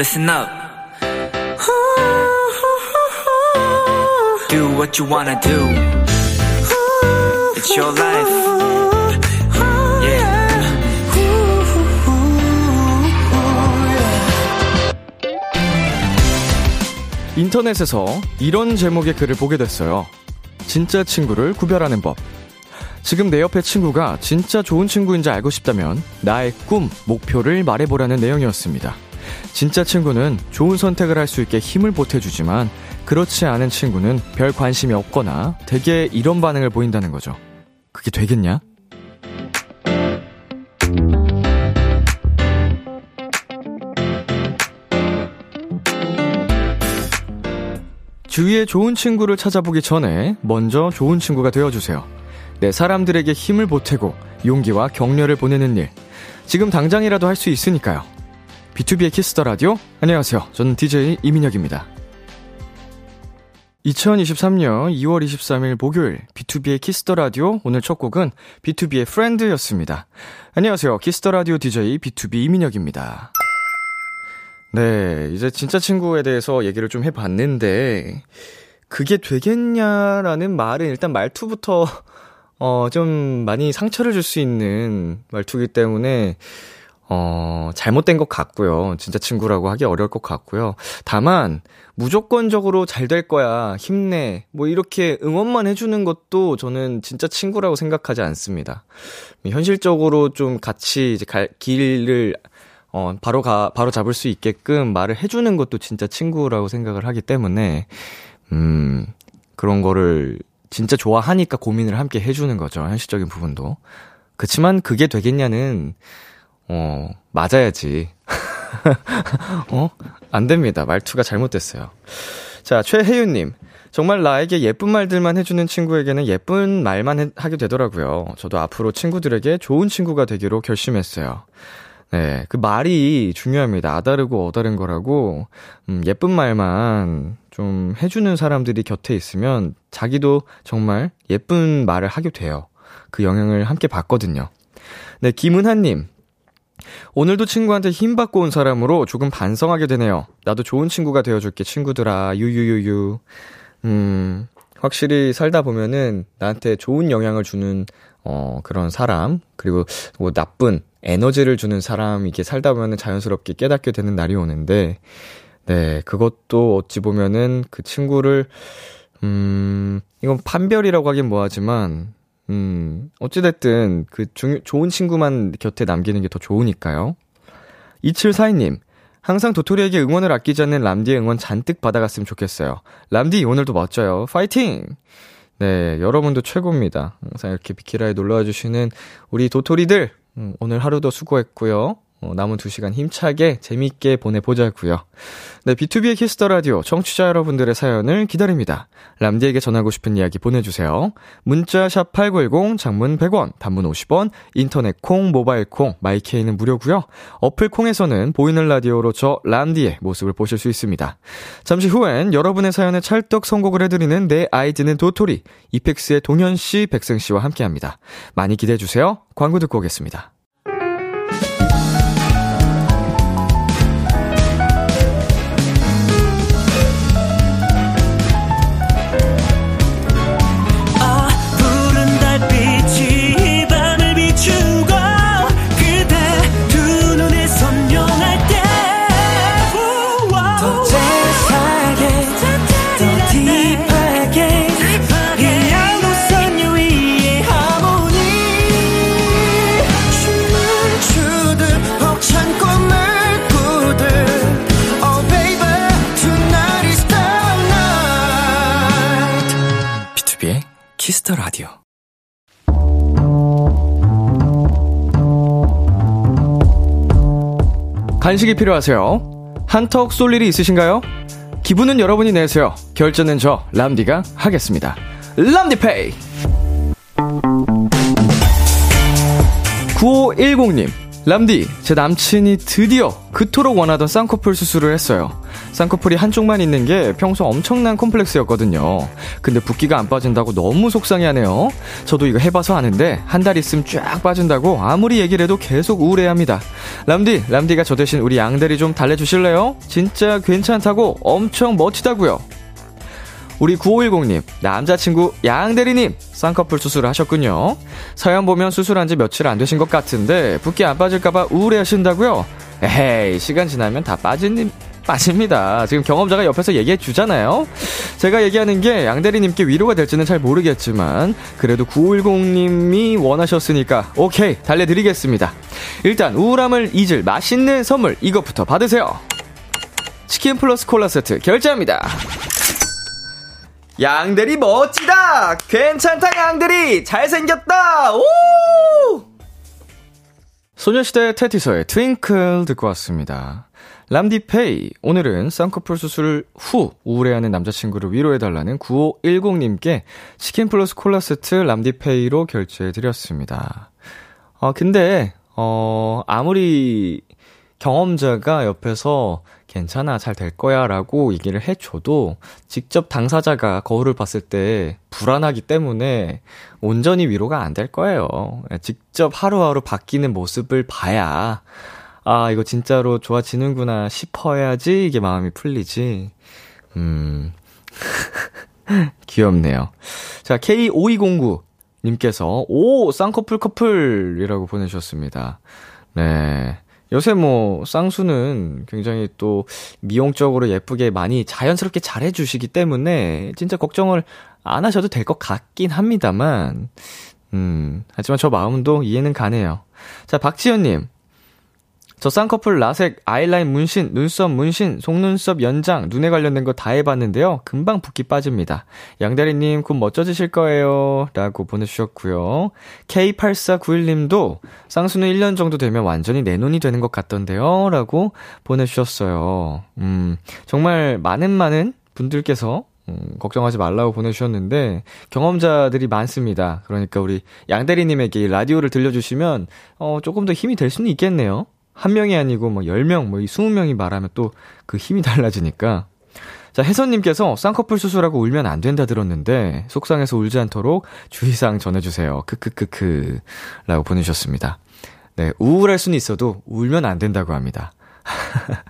listen up. Do what you wanna do. It's your life. Yeah. 인터넷에서 이런 제목의 글을 보게 됐어요. 진짜 친구를 구별하는 법. 지금 내 옆에 친구가 진짜 좋은 친구인지 알고 싶다면 나의 꿈, 목표를 말해보라는 내용이었습니다. 진짜 친구는 좋은 선택을 할 수 있게 힘을 보태주지만 그렇지 않은 친구는 별 관심이 없거나 되게 이런 반응을 보인다는 거죠. 그게 되겠냐? 주위에 좋은 친구를 찾아보기 전에 먼저 좋은 친구가 되어주세요. 내 사람들에게 힘을 보태고 용기와 격려를 보내는 일. 지금 당장이라도 할 수 있으니까요. BTOB의 키스 더 라디오. 안녕하세요. 저는 DJ 이민혁입니다. 2023년 2월 23일 목요일 BTOB의 키스 더 라디오 오늘 첫 곡은 BTOB의 Friend였습니다. 안녕하세요. 키스 더 라디오 DJ BTOB 이민혁입니다. 네, 이제 진짜 친구에 대해서 얘기를 좀 해 봤는데, 그게 되겠냐라는 말은 일단 말투부터, 어, 좀 많이 상처를 줄 수 있는 말투기 때문에, 어, 잘못된 것 같고요. 진짜 친구라고 하기 어려울 것 같고요. 다만, 무조건적으로 잘 될 거야, 힘내, 뭐 이렇게 응원만 해주는 것도 저는 진짜 친구라고 생각하지 않습니다. 현실적으로 좀 같이 이제 갈, 길을 어, 바로 가, 바로 잡을 수 있게끔 말을 해주는 것도 진짜 친구라고 생각을 하기 때문에, 음, 그런 거를 진짜 좋아하니까 고민을 함께 해주는 거죠. 현실적인 부분도. 그치만 그게 되겠냐는, 어, 맞아야지. 어? 안 됩니다. 말투가 잘못됐어요. 자, 최혜윤님. 정말 나에게 예쁜 말들만 해주는 친구에게는 예쁜 말만 해, 하게 되더라고요. 저도 앞으로 친구들에게 좋은 친구가 되기로 결심했어요. 네, 그 말이 중요합니다. 아다르고 어다른 거라고, 음, 예쁜 말만 좀 해주는 사람들이 곁에 있으면 자기도 정말 예쁜 말을 하게 돼요. 그 영향을 함께 받거든요. 네, 김은하님. 오늘도 친구한테 힘 받고 온 사람으로 조금 반성하게 되네요. 나도 좋은 친구가 되어줄게, 친구들아. 유유유유. 음, 확실히 살다 보면은 나한테 좋은 영향을 주는, 어, 그런 사람, 그리고 뭐 나쁜, 에너지를 주는 사람 이게 살다 보면은 자연스럽게 깨닫게 되는 날이 오는데, 네, 그것도 어찌 보면은 그 친구를, 음, 이건 판별이라고 하긴 뭐하지만, 음, 어찌됐든 그 중, 좋은 친구만 곁에 남기는 게 더 좋으니까요. 2742님, 항상 도토리에게 응원을 아끼지 않는 람디의 응원 잔뜩 받아갔으면 좋겠어요. 람디, 오늘도 멋져요. 파이팅! 네, 여러분도 최고입니다. 항상 이렇게 비키라에 놀러와 주시는 우리 도토리들, 음, 오늘 하루도 수고했고요. 어, 남은 두 시간 힘차게 재밌게 보내보자고요. 네, BTOB의 키스 더 라디오 청취자 여러분들의 사연을 기다립니다. 람디에게 전하고 싶은 이야기 보내주세요. 문자 샵 #8910 장문 100원, 단문 50원, 인터넷 콩, 모바일 콩, 마이케이는 무료고요. 어플 콩에서는 보이는 라디오로 저 람디의 모습을 보실 수 있습니다. 잠시 후엔 여러분의 사연에 찰떡 선곡을 해드리는 내 아이디는 도토리 이펙스의 동현 씨, 백승 씨와 함께합니다. 많이 기대해 주세요. 광고 듣고 오겠습니다. 간식이 필요하세요? 한턱 쏠 일이 있으신가요? 기분은 여러분이 내세요. 결제는 저 람디가 하겠습니다. 람디페이. 9510님. 람디, 제 남친이 드디어 그토록 원하던 쌍꺼풀 수술을 했어요. 쌍꺼풀이 한쪽만 있는 게 평소 엄청난 콤플렉스였거든요. 근데 붓기가 안 빠진다고 너무 속상해 하네요. 저도 이거 해봐서 아는데 한 달 있으면 쫙 빠진다고 아무리 얘기를 해도 계속 우울해 합니다. 람디, 람디가 저 대신 우리 양대리 좀 달래주실래요? 진짜 괜찮다고 엄청 멋지다고요. 우리 9510님, 남자친구 양대리님, 쌍꺼풀 수술을 하셨군요. 사연 보면 수술한 지 며칠 안 되신 것 같은데, 붓기 안 빠질까봐 우울해 하신다고요? 에헤이, 시간 지나면 다 빠진, 빠집니다. 지금 경험자가 옆에서 얘기해 주잖아요. 제가 얘기하는 게 양대리님께 위로가 될지는 잘 모르겠지만 그래도 910님이 원하셨으니까 오케이 달래드리겠습니다. 일단 우울함을 잊을 맛있는 선물 이것부터 받으세요. 치킨 플러스 콜라 세트 결제합니다. 양대리 멋지다! 괜찮다 양대리! 잘생겼다! 오! 소녀시대 테티서의 트윙클 듣고 왔습니다. 람디페이. 오늘은 쌍꺼풀 수술 후 우울해하는 남자친구를 위로해달라는 9510님께 치킨 플러스 콜라 세트 람디페이로 결제해드렸습니다. 어, 근데, 어, 아무리 경험자가 옆에서 괜찮아, 잘 될 거야 라고 얘기를 해줘도 직접 당사자가 거울을 봤을 때 불안하기 때문에 온전히 위로가 안 될 거예요. 직접 하루하루 바뀌는 모습을 봐야 아, 이거 진짜로 좋아지는구나 싶어야지 이게 마음이 풀리지. 음. 귀엽네요. 자, K5209 님께서 오, 쌍꺼풀 커플이라고 보내주셨습니다. 네. 요새 뭐, 쌍수는 굉장히 또 미용적으로 예쁘게 많이 자연스럽게 잘 해주시기 때문에 진짜 걱정을 안 하셔도 될 것 같긴 합니다만, 음, 하지만 저 마음도 이해는 가네요. 자, 박지현님. 저 쌍꺼풀, 라섹, 아이라인 문신, 눈썹 문신, 속눈썹 연장, 눈에 관련된 거 다 해봤는데요. 금방 붓기 빠집니다. 양다리님, 곧 멋져지실 거예요. 라고 보내주셨고요. K8491님도 쌍수는 1년 정도 되면 완전히 내 눈이 되는 것 같던데요. 라고 보내주셨어요. 음, 정말 많은 많은 분들께서 음, 걱정하지 말라고 보내주셨는데, 경험자들이 많습니다. 그러니까 우리 양대리님에게 라디오를 들려주시면, 어, 조금 더 힘이 될 수는 있겠네요. 한 명이 아니고 뭐 10명, 뭐 20명이 말하면 또 그 힘이 달라지니까. 자, 혜선님께서 쌍꺼풀 수술하고 울면 안 된다 들었는데, 속상해서 울지 않도록 주의사항 전해주세요. 크크크크. 라고 보내주셨습니다. 네, 우울할 수는 있어도 울면 안 된다고 합니다.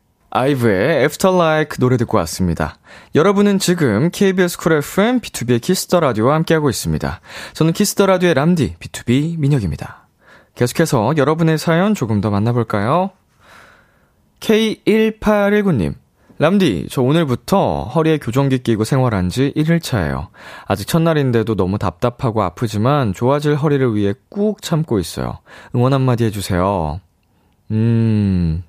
아이브의 After Like 노래 듣고 왔습니다. 여러분은 지금 KBS 쿨 FM BTOB의 키스 더 라디오와 함께하고 있습니다. 저는 키스 더 라디오의 람디 BTOB 민혁입니다. 계속해서 여러분의 사연 조금 더 만나볼까요? K1819님. 람디, 저 오늘부터 허리에 교정기 끼고 생활한 지 1일차예요. 아직 첫날인데도 너무 답답하고 아프지만 좋아질 허리를 위해 꾹 참고 있어요. 응원 한마디 해주세요. 음,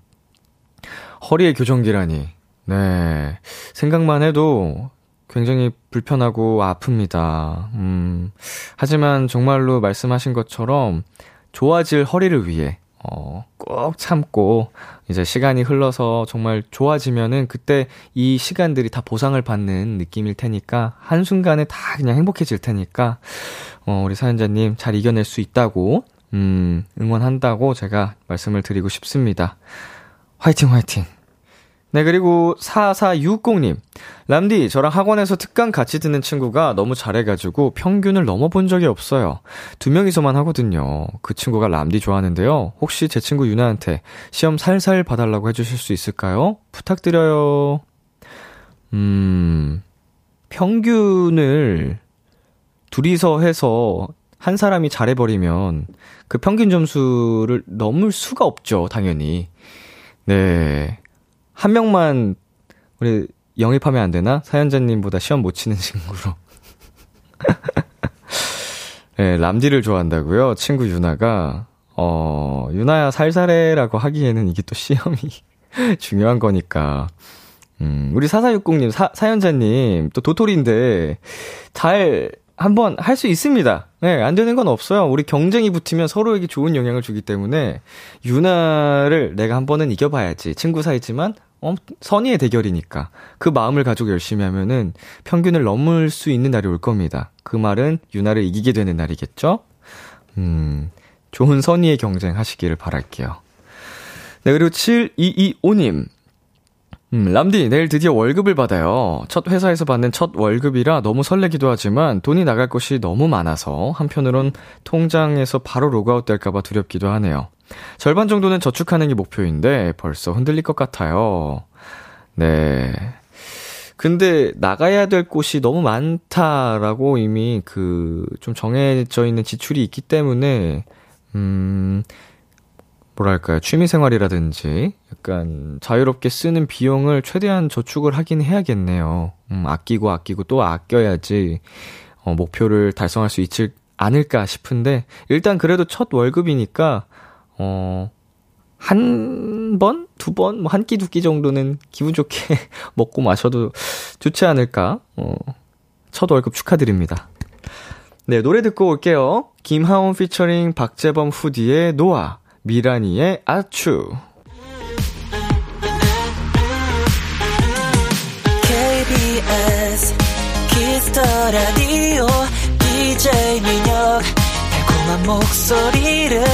허리에 교정기라니. 네. 생각만 해도 굉장히 불편하고 아픕니다. 음. 하지만 정말로 말씀하신 것처럼 좋아질 허리를 위해 어, 꼭 참고, 이제 시간이 흘러서 정말 좋아지면은 그때 이 시간들이 다 보상을 받는 느낌일 테니까, 한순간에 다 그냥 행복해질 테니까, 어, 우리 사연자님 잘 이겨낼 수 있다고, 음, 응원한다고 제가 말씀을 드리고 싶습니다. 화이팅, 화이팅. 네, 그리고 4460님. 람디, 저랑 학원에서 특강 같이 듣는 친구가 너무 잘해가지고 평균을 넘어본 적이 없어요. 두 명이서만 하거든요. 그 친구가 람디 좋아하는데요. 혹시 제 친구 유나한테 시험 살살 봐달라고 해주실 수 있을까요? 부탁드려요. 음, 평균을 둘이서 해서 한 사람이 잘해버리면 그 평균 점수를 넘을 수가 없죠, 당연히. 네. 한 명만 우리 영입하면 안 되나? 사연자님보다 시험 못 치는 친구로. 네, 람디를 좋아한다고요? 친구 유나가. 어, 유나야 살살해라고 하기에는 이게 또 시험이 중요한 거니까. 음, 우리 4460님, 사, 사연자님, 또 도토리인데, 잘, 한번 할 수 있습니다. 네, 안 되는 건 없어요. 우리 경쟁이 붙으면 서로에게 좋은 영향을 주기 때문에, 유나를 내가 한 번은 이겨봐야지. 친구 사이지만, 어, 선의의 대결이니까. 그 마음을 가지고 열심히 하면은 평균을 넘을 수 있는 날이 올 겁니다. 그 말은 유나를 이기게 되는 날이겠죠? 음, 좋은 선의의 경쟁 하시기를 바랄게요. 네, 그리고 7225님. 음, 람디, 내일 드디어 월급을 받아요. 첫 회사에서 받는 첫 월급이라 너무 설레기도 하지만 돈이 나갈 곳이 너무 많아서 한편으론 통장에서 바로 로그아웃 될까봐 두렵기도 하네요. 절반 정도는 저축하는 게 목표인데 벌써 흔들릴 것 같아요. 네. 근데 나가야 될 곳이 너무 많다라고 이미 그 좀 정해져 있는 지출이 있기 때문에 음 뭐랄까요. 취미 생활이라든지 약간 자유롭게 쓰는 비용을 최대한 저축을 하긴 해야겠네요. 음, 아끼고 아끼고 또 아껴야지 어, 목표를 달성할 수 있지 않을까 싶은데 일단 그래도 첫 월급이니까 어, 한 번, 두 번, 뭐 한 끼, 두 끼 정도는 기분 좋게 먹고 마셔도 좋지 않을까? 어, 첫 월급 축하드립니다. 네, 노래 듣고 올게요. 김하온 피처링 박재범 후디의 노아. 미라니의 아추. KBS 키스 더 라디오 DJ 민혁 달콤한 목소리를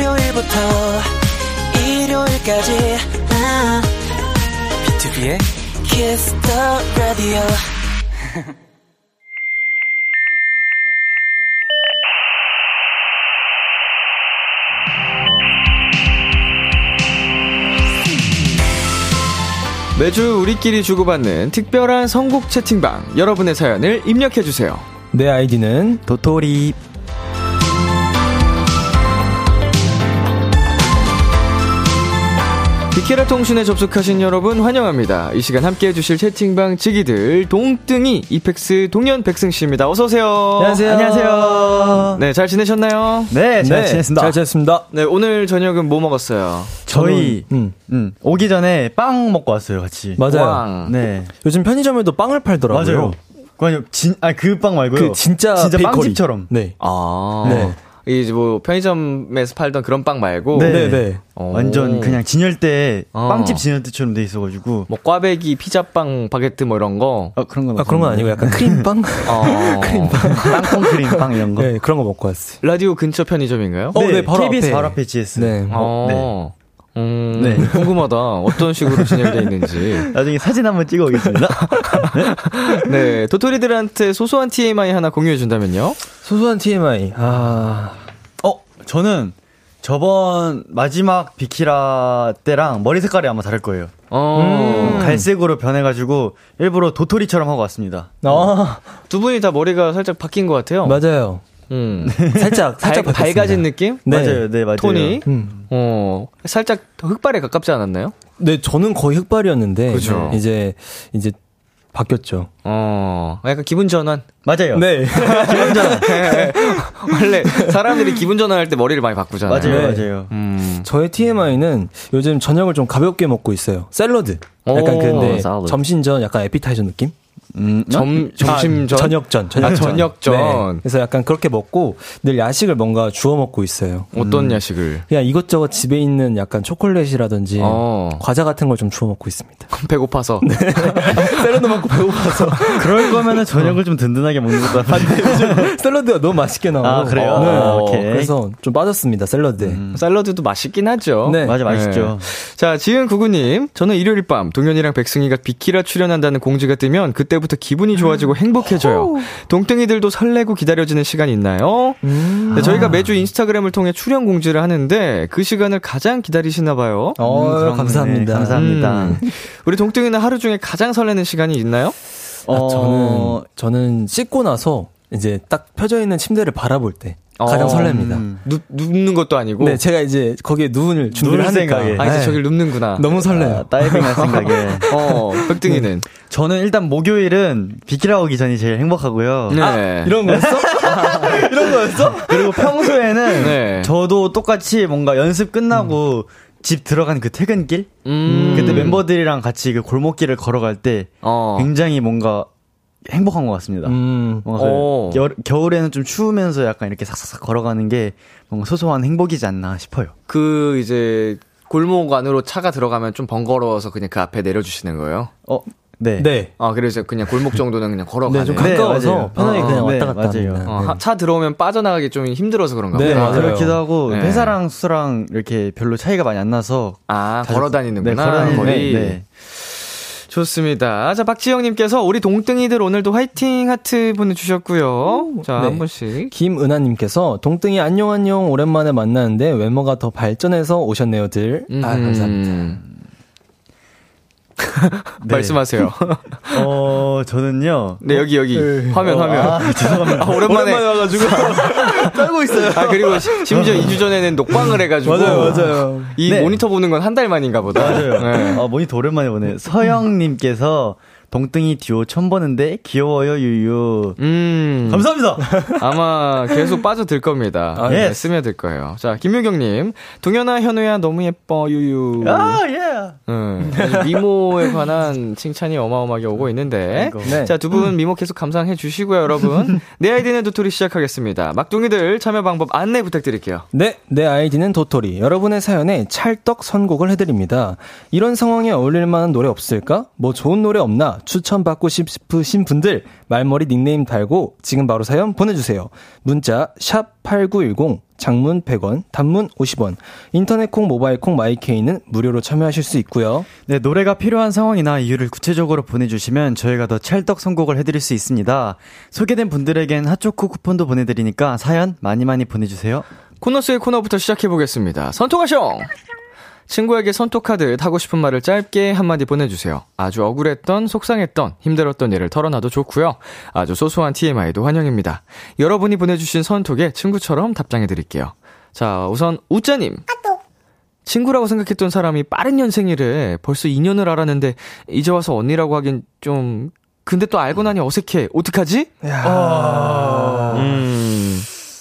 월요일부터 일요일까지 BTOB의 키스 더 라디오 매주 우리끼리 주고받는 특별한 선곡 채팅방. 여러분의 사연을 입력해주세요. 내 아이디는 도토리. 비케라 통신에 접속하신 여러분 환영합니다. 이 시간 함께 해주실 채팅방 지기들 동등이 이펙스 동현 백승 씨입니다. 어서 오세요. 안녕하세요. 안녕하세요. 네, 잘 지내셨나요? 네, 잘 지냈습니다. 잘 지냈습니다. 네, 오늘 저녁은 뭐 먹었어요? 저희 음. 음, 오기 전에 빵 먹고 왔어요, 같이. 맞아요. 왕. 네. 요즘 편의점에도 빵을 팔더라고요. 맞아요. 그냥 진, 아, 그 빵 말고요. 그 진짜 진짜 베이커리. 빵집처럼. 네. 아. 네. 이제 뭐 편의점에서 팔던 그런 빵 말고 네. 네, 네. 어. 완전 그냥 진열대, 어. 빵집 진열대처럼 돼 있어가지고. 뭐 꽈배기, 피자빵, 바게트 뭐 이런 거. 아, 그런 건 아, 그런 건 아니고 약간 크림빵? 어. 땅콩 크림 빵 이런 거. 네, 그런 거 먹고 왔어요. 라디오 근처 편의점인가요? 어, 네, 바로 KBS 앞에. 바로 앞에 GS. 네. 어. 음, 네. 궁금하다. 어떤 식으로 진행되어 있는지. 나중에 사진 한번 찍어 오겠습니다. 네, 도토리들한테 소소한 TMI 하나 공유해 준다면요? 소소한 TMI. 아. 어, 저는 저번 마지막 비키라 때랑 머리 색깔이 아마 다를 거예요. 어, 갈색으로 변해가지고 일부러 도토리처럼 하고 왔습니다. 아, 두 분이 다 머리가 살짝 바뀐 것 같아요. 맞아요. 음. 살짝, 살짝 밝, 바뀌었습니다. 밝아진 느낌? 네. 맞아요, 네, 맞아요. 톤이? 음. 어, 살짝 더 흑발에 가깝지 않았나요? 네, 저는 거의 흑발이었는데. 그죠. 이제, 이제, 바뀌었죠. 어, 약간 기분 전환. 맞아요. 네. 원래 사람들이 기분 전환할 때 머리를 많이 바꾸잖아요. 맞아요, 네. 맞아요. 음. 저의 TMI는 요즘 저녁을 좀 가볍게 먹고 있어요. 샐러드. 약간 오, 근데. 점심 전 약간 에피타이저 느낌? 음, 점, 점심 전? 저녁 전. 저녁전. 아, 저녁 전. 네. 그래서 약간 그렇게 먹고 늘 야식을 뭔가 주워 먹고 있어요. 어떤 야식을? 그냥 이것저것 집에 있는 약간 초콜릿이라든지 어. 과자 같은 걸 좀 주워 먹고 있습니다. 배고파서. 샐러드 먹고 배고파서 그럴 거면은 저녁을 좀 든든하게 먹는 것도 한데. 샐러드가 너무 맛있게 나와요. 아, 그래요? 네. 아, 오케이. 그래서 좀 빠졌습니다. 샐러드에. 샐러드도 맛있긴 하죠. 네. 맞아, 맛있죠. 네. 자, 지은 구구님. 저는 일요일 밤 동현이랑 백승이가 비키라 출연한다는 공지가 뜨면 그때 부터 기분이 좋아지고 행복해져요. 동등이들도 설레고 기다려지는 시간이 있나요? 음. 네, 저희가 매주 인스타그램을 통해 출연 공지를 하는데 그 시간을 가장 기다리시나 봐요. 어, 음, 감사합니다. 네, 감사합니다. 음. 우리 동등이는 하루 중에 가장 설레는 시간이 있나요? 아, 어, 저는 저는 씻고 나서 이제 딱 펴져 있는 침대를 바라볼 때 가장 어, 설렙니다. 음. 눕, 눕는 것도 아니고. 네, 제가 이제 거기에 누운을 준비를 하니까 생각에. 아, 이제 네. 저길 눕는구나. 너무 설레요. 아, 다이빙 할 생각에. 어, 백등이는. 저는 일단 목요일은 비키라 오기 전이 제일 행복하고요. 네. 아, 이런 거였어? 이런 거였어? 그리고 평소에는 네. 저도 똑같이 뭔가 연습 끝나고 집 들어간 그 퇴근길? 음. 그때 멤버들이랑 같이 그 골목길을 걸어갈 때 어. 굉장히 뭔가 행복한 것 같습니다. 음. 뭔가 오. 그 여, 겨울에는 좀 추우면서 약간 이렇게 삭삭삭 걸어가는 게 뭔가 소소한 행복이지 않나 싶어요. 그 이제 골목 안으로 차가 들어가면 좀 번거로워서 그냥 그 앞에 내려주시는 거예요? 어, 네. 네. 아, 그래서 그냥 골목 정도는 그냥 걸어가네. 네, 좀 네, 가까워서 맞아요. 편하게 어, 그냥 어, 왔다 네, 갔다 맞아요. 합니다. 어, 하- 차 들어오면 빠져나가기 좀 힘들어서 그런가 네, 보다. 맞아요. 그렇기도 하고 네. 회사랑 수랑 이렇게 별로 차이가 많이 안 나서 아, 걸어 다니는구나. 네, 걸어 다니는 거리. 네. 좋습니다. 자, 박지영님께서 우리 동등이들 오늘도 화이팅 하트 보내주셨고요. 자, 네. 한 번씩. 김은하님께서 동등이 안녕 안녕 오랜만에 만나는데 외모가 더 발전해서 오셨네요들. 아 감사합니다. 음. 네. 말씀하세요. 어, 저는요. 네, 여기, 여기. 화면, 화면. 아, 죄송합니다. 아, 오랜만에. 와가지고 떨고 있어요. 아, 그리고 시- 심지어 2주 전에는 녹방을 해가지고. 맞아요. 이 네. 모니터 보는 건 한 달 만인가 보다. 맞아요. 네. 아, 모니터 오랜만에 보네. 서영님께서 동등이 듀오 처음 보는데 귀여워요, 유유. 음. 감사합니다. 아마 계속 빠져들 겁니다. 아, 네, yes. 스며들 거예요. 자, 김유경님. 동현아, 현우야, 너무 예뻐, 유유. 아, 예. 음, 미모에 관한 칭찬이 어마어마하게 오고 있는데. 네. 자, 두 분 미모 계속 감상해 주시고요, 여러분. 내 아이디는 도토리 시작하겠습니다. 막둥이들 참여 방법 안내 부탁드릴게요. 네, 내 아이디는 도토리. 여러분의 사연에 찰떡 선곡을 해드립니다. 이런 상황에 어울릴 만한 노래 없을까? 뭐 좋은 노래 없나? 추천받고 싶으신 분들 말머리 닉네임 달고 지금 바로 사연 보내주세요. 문자 샵 #8910 장문 100원, 단문 50원. 인터넷 콩, 모바일 콩, 마이케이는 무료로 참여하실 수 있고요. 네, 노래가 필요한 상황이나 이유를 구체적으로 보내주시면 저희가 더 찰떡 선곡을 해드릴 수 있습니다. 소개된 분들에겐 핫초코 쿠폰도 보내드리니까 사연 많이 많이 보내주세요. 코너 속의 코너부터 시작해보겠습니다. 선톡하쇼! 친구에게 선톡카드 하고 싶은 말을 짧게 한마디 보내주세요. 아주 억울했던, 속상했던, 힘들었던 일을 털어놔도 좋고요. 아주 소소한 TMI도 환영입니다. 여러분이 보내주신 선톡에 친구처럼 답장해드릴게요. 자, 우선 우짜님. 친구라고 생각했던 사람이 빠른 년생이래. 벌써 2년을 알았는데 이제 와서 언니라고 하긴 좀 근데 또 알고 나니 어색해. 어떡하지?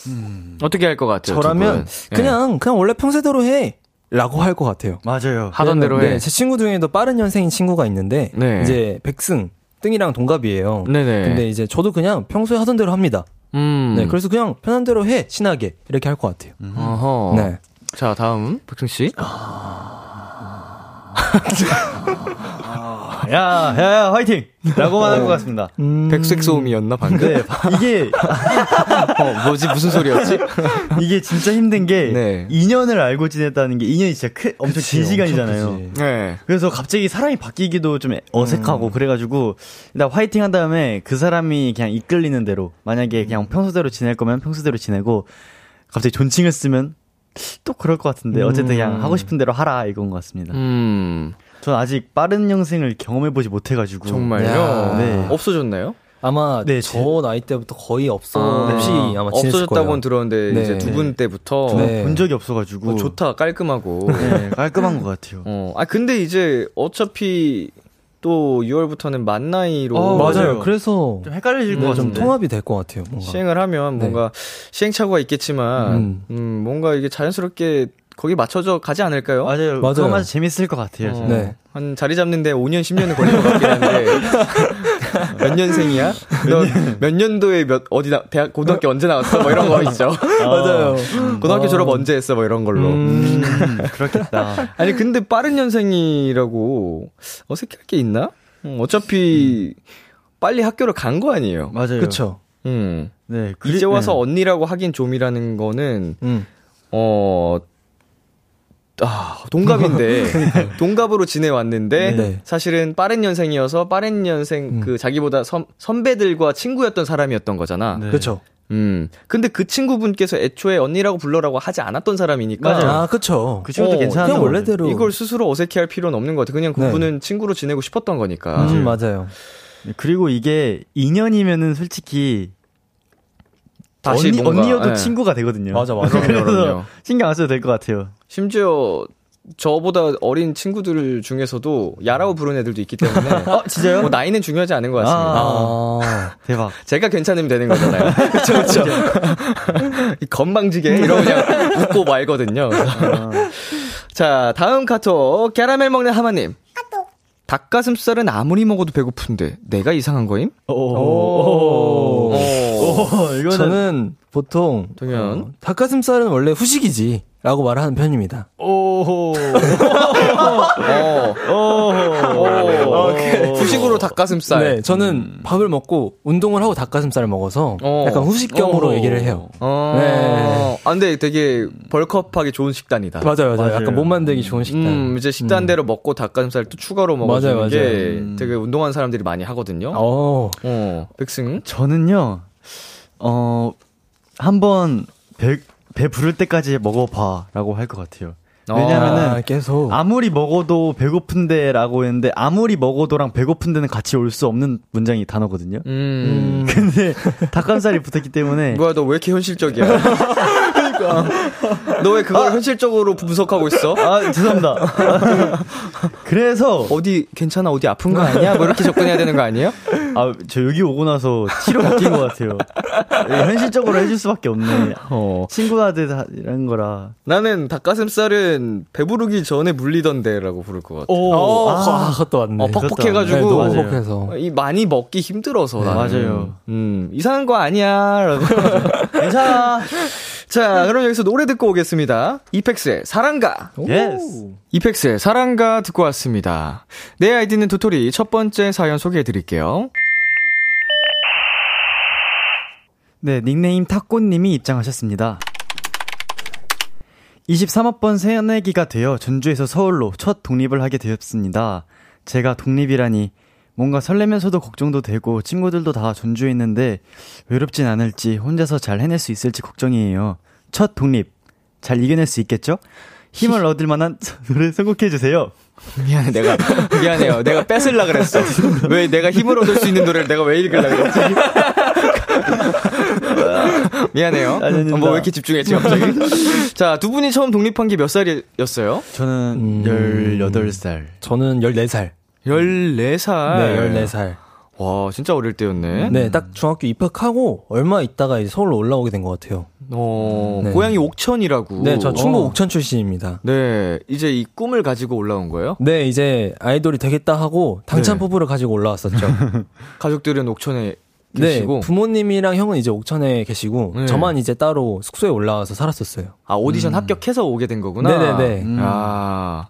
음. 어떻게 할 것 같아요? 두 저라면 분? 예. 그냥 그냥 원래 평소대로 해. 라고 할 것 같아요. 맞아요. 하던 대로 해. 네, 제 친구 중에도 빠른 년생인 친구가 있는데 네. 이제 백승 땡이랑 동갑이에요. 네네. 근데 이제 저도 그냥 평소에 하던 대로 합니다. 음. 네, 그래서 그냥 편한 대로 해 친하게 이렇게 할 것 같아요. 어허. 네. 자, 다음 백승 씨. 야, 야, 야, 화이팅! 라고만 한 것 같습니다. 백색 소음이었나 방금? 네, 이게, 어, 뭐지 무슨 소리였지? 이게 진짜 힘든 게, 네. 2년을 알고 지냈다는 게 2년이 진짜 크, 엄청 긴 그치, 시간이잖아요. 엄청. 네. 그래서 갑자기 사람이 바뀌기도 좀 어색하고 그래가지고 일단 화이팅 한 다음에 그 사람이 그냥 이끌리는 대로 만약에 그냥 평소대로 지낼 거면 평소대로 지내고 갑자기 존칭을 쓰면 또 그럴 것 같은데 어쨌든 그냥 하고 싶은 대로 하라 이건 것 같습니다. 음. 전 아직 빠른 영생을 경험해보지 못해가지고 정말요? 야. 네. 없어졌나요? 아마 네, 저 제- 나이 때부터 거의 없어 아, 없이 아마. 없어졌다고는 들었는데 네. 이제 두 분 때부터 네. 본 적이 없어가지고 어, 좋다 깔끔하고. 네, 깔끔한 것 같아요. 어. 아 근데 이제 어차피 또 6월부터는 만 나이로 어, 맞아요. 맞아요. 그래서 좀 헷갈려질 것 네, 좀 같은데. 통합이 될 것 같아요. 뭔가. 시행을 하면 네. 뭔가 시행착오가 있겠지만 음. 음. 뭔가 이게 자연스럽게 거기 맞춰져 가지 않을까요? 맞아요. 맞아요. 그거만 재밌을 것 같아요. 어. 네. 한 자리 잡는데 5년, 10년은 걸릴 것 같긴 한데. 몇 년생이야? 너몇 년도에 몇, 어디 나, 대학, 고등학교 언제 나왔어? 뭐 이런 거 있죠. 맞아요. 고등학교 졸업 언제 했어? 뭐 이런 걸로. 음, 그렇겠다. 아니, 근데 빠른 년생이라고 어색할 게 있나? 음, 어차피 빨리 학교를 간 거 아니에요. 맞아요. 그렇죠. 음. 네, 그리- 이제 와서 네. 언니라고 하긴 좀이라는 거는, 음. 어, 아, 동갑인데, 동갑으로 지내왔는데, 네. 사실은 빠른 년생이어서 빠른 년생, 그 자기보다 선, 선배들과 친구였던 사람이었던 거잖아. 네. 그렇죠. 음. 근데 그 친구분께서 애초에 언니라고 불러라고 하지 않았던 사람이니까. 맞아요. 아, 그렇죠. 그 친구도 어, 괜찮았던 그냥. 원래대로 이걸 스스로 어색해 할 필요는 없는 것 같아. 그냥 네. 그분은 친구로 지내고 싶었던 거니까. 음, 맞아요. 네, 그리고 이게 2년이면은 솔직히 다시 언니, 뭔가, 언니여도 예. 친구가 되거든요. 맞아, 맞아. 그럼요, 그럼요. 신경 안 써도 될 것 같아요. 심지어 저보다 어린 친구들 중에서도 야라고 부르는 애들도 있기 때문에. 어, 진짜요? 뭐 나이는 중요하지 않은 것 같습니다. 아. 대박. 제가 괜찮으면 되는 거잖아요. 그쵸, 그쵸. 이 건방지게 이러고 그냥 웃고 말거든요. 자, 다음 카톡. 캐러멜 먹는 하마님. 닭가슴살은 아무리 먹어도 배고픈데 내가 이상한 거임? 오. 어. 오, 이거는 저는 보통 동현. 어, 닭가슴살은 원래 후식이지. 라고 말하는 편입니다. 오호. 어. 오, 오케이. 후식으로 닭가슴살. 네, 저는 밥을 먹고 운동을 하고 닭가슴살을 먹어서 어. 약간 후식경으로 어. 얘기를 해요. 어. 네. 아, 근데 되게 벌컵하기 좋은 식단이다. 맞아요, 맞아요. 맞아요. 약간 몸 만들기 좋은 식단. 음, 이제 식단대로 먹고 닭가슴살 또 추가로 먹어주는 맞아요, 게 맞아요. 음. 되게 운동하는 사람들이 많이 하거든요. 어. 어, 백승? 저는요, 어, 한번 배, 배 부를 때까지 먹어봐. 라고 할 것 같아요. 왜냐면은, 아, 계속. 아무리 먹어도 배고픈데라고 했는데, 아무리 먹어도랑 배고픈데는 같이 올 수 없는 문장이 단어거든요. 음. 근데, 닭가슴살이 붙었기 때문에, 뭐야, 너 왜 이렇게 현실적이야? 그러니까. 너 왜 그걸 현실적으로 분석하고 있어? 아, 죄송합니다. 그래서, 어디 괜찮아? 어디 아픈 거 아니야? 뭐 이렇게 접근해야 되는 거 아니에요? 아, 저 여기 오고 나서 T로 바뀐 것 같아요. 예, 현실적으로 해줄 수밖에 없네. 어. 이런 거라. 나는 닭가슴살은 배부르기 전에 물리던데라고 부를 것 같아. 오, 어, 아, 아, 그것도 맞네. 어, 퍽퍽해가지고. 네. 퍽퍽해서. 이 많이 먹기 힘들어서 네. 맞아요. 음 이상한 거 아니야. 라고. 괜찮아. 자 그럼 여기서 노래 듣고 오겠습니다. 이펙스의 사랑가. yes. 이펙스의 사랑가 듣고 왔습니다. 내 아이디는 도토리 첫 번째 사연 소개해 드릴게요. 네, 닉네임 타꼬님이 입장하셨습니다. 23학번 새내기가 되어 전주에서 서울로 첫 독립을 하게 되었습니다. 제가 독립이라니 뭔가 설레면서도 걱정도 되고 친구들도 다 전주에 있는데 외롭진 않을지 혼자서 잘 해낼 수 있을지 걱정이에요. 첫 독립 잘 이겨낼 수 있겠죠? 힘을 얻을 만한 노래 선곡해 주세요. 미안해 내가 미안해요. 내가 뺏을라 그랬어. 왜 내가 힘을 얻을 수 있는 노래를 내가 왜 읽으려 그랬지? 미안해요. 아니, 아닙니다. 뭐왜 이렇게 집중했지 갑자기? 자, 두 분이 처음 독립한 게 몇 살이었어요? 저는 18살. 저는 14살. 14살. 네, 14살. 와, 진짜 어릴 때였네. 네, 딱 중학교 입학하고 얼마 있다가 이제 서울로 올라오게 된 것 같아요. 어, 네. 고향이 옥천이라고. 네, 저 충북 어. 옥천 출신입니다. 네, 이제 이 꿈을 가지고 올라온 거예요? 네, 이제 아이돌이 되겠다 하고 당찬 네. 포부를 가지고 올라왔었죠. 가족들은 옥천에 네, 계시고. 부모님이랑 형은 이제 옥천에 계시고 네. 저만 이제 따로 숙소에 올라와서 살았었어요. 아, 오디션 합격해서 오게 된 거구나. 네네네. 음. 아.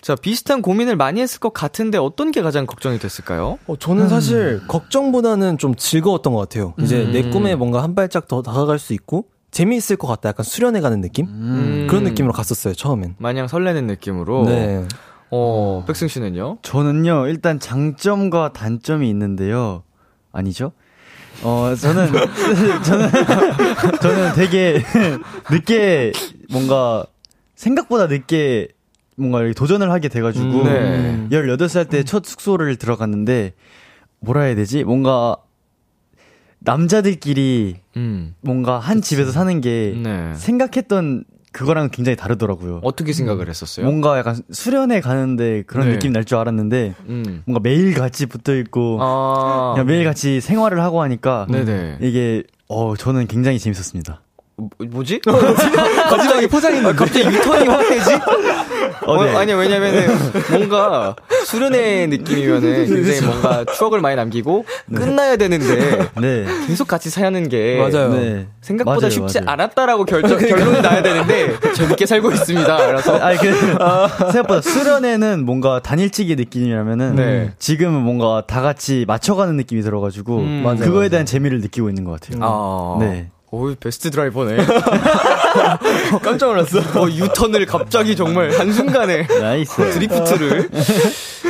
자, 비슷한 고민을 많이 했을 것 같은데 어떤 게 가장 걱정이 됐을까요? 어, 저는 사실 걱정보다는 좀 즐거웠던 것 같아요. 이제 음. 내 꿈에 뭔가 한 발짝 더 다가갈 수 있고 재미있을 것 같다. 약간 수련해가는 느낌? 음. 그런 느낌으로 갔었어요, 처음엔. 마냥 설레는 느낌으로. 네. 어, 백승 씨는요? 저는요, 일단 장점과 단점이 있는데요. 아니죠? 어, 저는, 저는, 저는 되게 늦게 뭔가 생각보다 늦게 뭔가 이렇게 도전을 하게 돼가지고, 음, 네. 18살 때 첫 숙소를 들어갔는데, 뭐라 해야 되지? 뭔가, 남자들끼리 음. 뭔가 한 집에서 사는 게 네. 생각했던 그거랑 굉장히 다르더라고요. 어떻게 생각을 했었어요? 뭔가 약간 수련회 가는데 그런 네. 느낌 날 줄 알았는데, 음. 뭔가 매일 같이 붙어 있고, 아. 그냥 매일 같이 생활을 하고 하니까 네네. 이게 어 저는 굉장히 재밌었습니다. 뭐- 뭐지? 갑자기 포장이 아, 갑자기 유턴이 확 되지? 어, 네. 아니 왜냐면은 뭔가 수련회 느낌이면은 굉장히 뭔가 추억을 많이 남기고 끝나야 되는데 네. 계속 같이 사는 게 맞아요. 네. 생각보다 맞아요, 쉽지 맞아요. 않았다라고 결정, 결론이 나야 되는데 재밌게 살고 있습니다. 그래서 아니 그 생각보다 수련회는 뭔가 당일치기 느낌이라면은 네. 지금은 뭔가 다 같이 맞춰가는 느낌이 들어가지고 음, 그거에 맞아요. 대한 재미를 느끼고 있는 것 같아요. 아, 네. 오, best driver네. 깜짝 놀랐어. 어, 유턴을 갑자기 정말 한순간에 nice. drift를.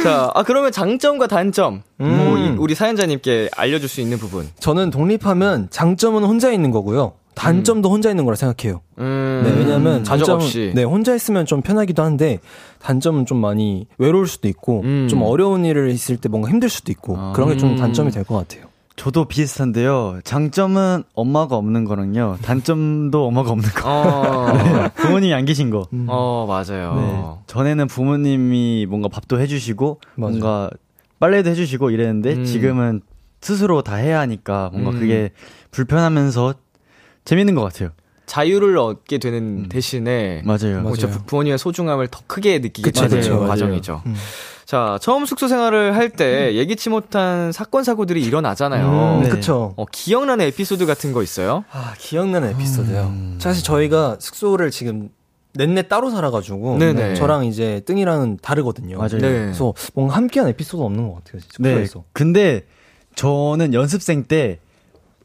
자, 아, 그러면 장점과 단점. 뭐, 음. 이- 우리 사연자님께 알려줄 수 있는 부분. 저는 독립하면 장점은 혼자 있는 거고요. 단점도 혼자 있는 거라 생각해요. 음. 네, 왜냐면 없이. 네, 혼자 있으면 좀 편하기도 한데 단점은 좀 많이 외로울 수도 있고 음. 좀 어려운 일을 있을 때 뭔가 힘들 수도 있고 아. 그런 게좀 음. 단점이 될 것 같아요. 저도 비슷한데요. 장점은 엄마가 없는 거랑요. 단점도 엄마가 없는 거. 어, 부모님이 안 계신 거. 어, 맞아요. 네. 전에는 부모님이 뭔가 밥도 해주시고 맞아요. 뭔가 빨래도 해주시고 이랬는데 음. 지금은 스스로 다 해야 하니까 뭔가 음. 그게 불편하면서 재밌는 것 같아요. 자유를 얻게 되는 음. 대신에 맞아요. 맞아요. 부- 부모님의 소중함을 더 크게 느끼게 되는. 과정이죠. 음. 자, 처음 숙소 생활을 할 때 예기치 못한 사건 사고들이 일어나잖아요. 음, 네. 그쵸. 어, 기억나는 에피소드 같은 거 있어요? 아, 기억나는 에피소드요. 사실 저희가 숙소를 지금 넷내 따로 살아가지고 네네. 저랑 이제 뜬이랑은 다르거든요. 맞아요. 네. 그래서 뭔가 함께한 에피소드 없는 것 같아요. 네. 숙소에서. 근데 저는 연습생 때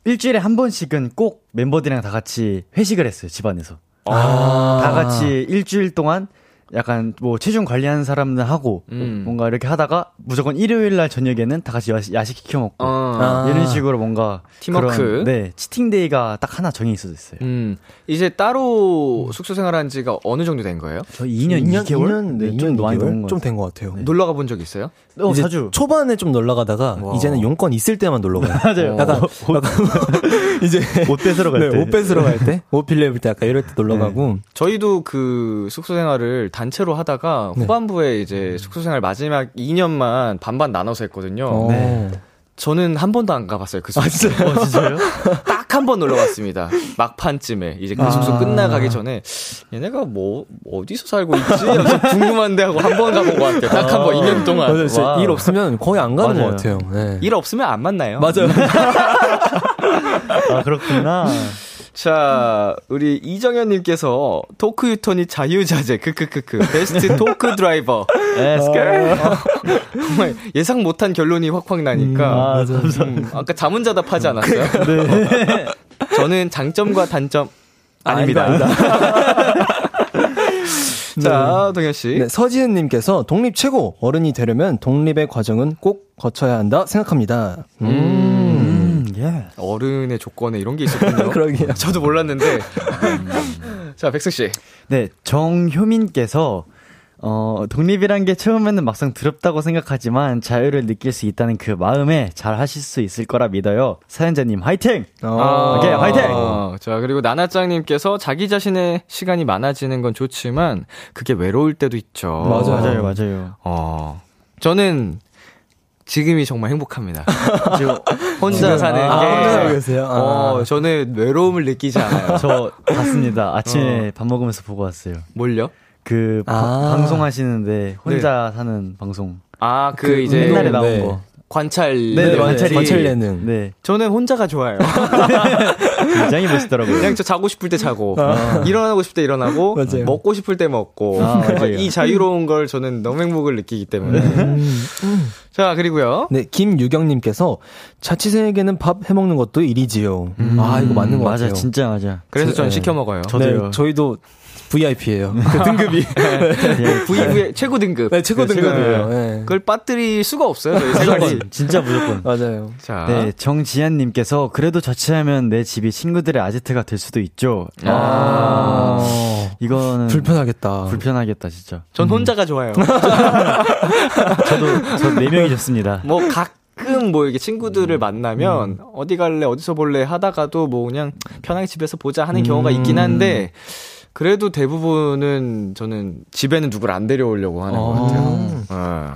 일주일에 한 번씩은 꼭 멤버들이랑 다 같이 회식을 했어요, 집안에서. 아. 다 같이 일주일 동안 약간 뭐 체중 관리하는 사람들 하고 음. 뭔가 이렇게 하다가 무조건 일요일 날 저녁에는 다 같이 야식, 야식 시켜 먹고 어. 아. 이런 식으로 뭔가 팀워크. 그런, 네 cheating day가 딱 하나 정해 있어졌어요. 음, 이제 따로 숙소 생활한 지가 어느 정도 된 거예요? 저 2년, 2개월 2년, 네, 좀 2년, 많이 2개월? 넘은 것좀 같아요. 된것 같아요. 놀러 가본 적 있어요? 어, 이제 자주 초반에 좀 놀러 가다가 와. 이제는 용건 있을 때만 놀러 가요. 맞아요. 약간, 약간 이제 옷 뺏으러 갈 네, 때. 옷 뺏으러 갈 때, 옷 빌려 입을 때 약간 이럴 때 놀러 네. 가고. 저희도 그 숙소 생활을 단체로 하다가 네. 후반부에 이제 숙소 생활 마지막 2년만 반반 나눠서 했거든요. 어. 네. 저는 한 번도 안 가봤어요. 그 숙소. 어, 진짜요? 딱 한 번 놀러 갔습니다. 막판쯤에 이제 그 숙소 끝나가기 전에 얘네가 뭐 어디서 살고 있지? 궁금한데 하고 한 번 가본 것 같아요. 딱 한 번 2년 동안. 맞아요. 일 없으면 거의 안 가는 맞아요. 것 같아요. 네. 일 없으면 안 만나요. 맞아요. 아 그렇구나. 자, 우리 이정현님께서 토크 유턴이 자유자재, 크크크크. 베스트 토크 드라이버. 에스컬. 정말 예상 못한 결론이 확확 나니까. 아, 감사합니다. 음, 아까 자문자답 하지 않았어요? 네. 저는 장점과 단점. 아닙니다. 자, 동현 씨. 네, 서지은 님께서 독립 최고. 어른이 되려면 독립의 과정은 꼭 거쳐야 한다 생각합니다. 음. 음, 예. 어른의 조건에 이런 게 있었군요. 그러게요. 저도 몰랐는데. 음. 자, 백석씨. 네, 정효민께서 어, 독립이란 게 처음에는 막상 두렵다고 생각하지만 자유를 느낄 수 있다는 그 마음에 잘 하실 수 있을 거라 믿어요. 사연자님 화이팅! 어. 오케이, 화이팅! 어, 자, 그리고 나나짱님께서 자기 자신의 시간이 많아지는 건 좋지만, 그게 외로울 때도 있죠. 맞아요, 맞아요. 어, 저는 지금이 정말 행복합니다. 지금 혼자 사는 게. 아, 혼자 살고 계세요? 아. 어, 저는 외로움을 느끼지 않아요. 저 봤습니다. 아침에 밥 먹으면서 보고 왔어요. 뭘요? 그 바- 아. 방송하시는데 혼자 사는 방송. 아, 그, 그 이제. 옛날에 나온 네. 거. 관찰. 네, 관찰이- 관찰 예능. 네, 저는 혼자가 좋아요. 굉장히 멋있더라고요. 그냥 저 자고 싶을 때 자고, 아. 일어나고 싶을 때 일어나고, 맞아요. 먹고 싶을 때 먹고, 아. 이 자유로운 걸 저는 너무 행복을 느끼기 때문에. 자, 그리고요. 네, 김유경님께서 자취생에게는 밥 해먹는 것도 일이지요. 아, 이거 맞는 것 맞아, 같아요. 진짜 맞아. 그래서 전 네. 시켜 먹어요. 저도요. 네, 저희도 VIP예요. 그 등급이. 예, VV 최고 등급. 네, 최고 그 등급이에요. 네. 그걸 빠뜨릴 수가 없어요. 생활이. 진짜 무조건. 맞아요. 자, 네, 정지한님께서 그래도 자취하면 내 집이 친구들의 아지트가 될 수도 있죠. 아. 이거는 불편하겠다. 불편하겠다 진짜. 전 혼자가 좋아요. 저도 저 네 명이 좋습니다. 뭐 가끔 뭐 이렇게 친구들을 만나면 어디 갈래 어디서 볼래 하다가도 뭐 그냥 편하게 집에서 보자 하는 경우가 있긴 한데 그래도 대부분은 저는 집에는 누구를 안 데려오려고 하는 것 같아요. 어.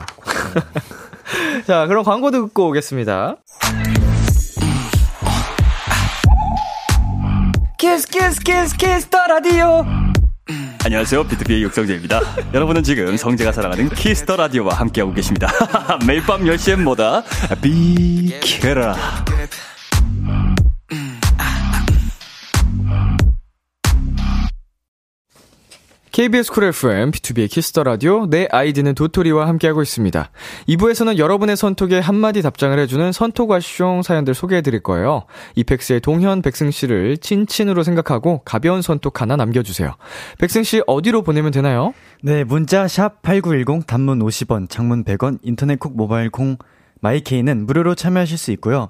자, 그럼 광고 듣고 오겠습니다. Kiss Kiss Kiss Kiss the Radio 안녕하세요. BTOB의 육성재입니다. 여러분은 지금 성재가 사랑하는 Kiss the Radio와 함께하고 계십니다. 매일 밤 10시엔 뭐다? 비키라. KBS 쿨 FM, B2B의 키스터 라디오, 내 아이디는 도토리와 함께하고 있습니다. 2부에서는 여러분의 선톡에 한마디 답장을 해주는 선톡와숑 사연들 소개해드릴 거예요. EPEX의 동현, 백승 씨를 찐친으로 생각하고 가벼운 선톡 하나 남겨주세요. 백승 씨 어디로 보내면 되나요? 네, 문자 샵 #8910 단문 50원, 장문 100원, 인터넷 콩 모바일 콩 my K는 무료로 참여하실 수 있고요.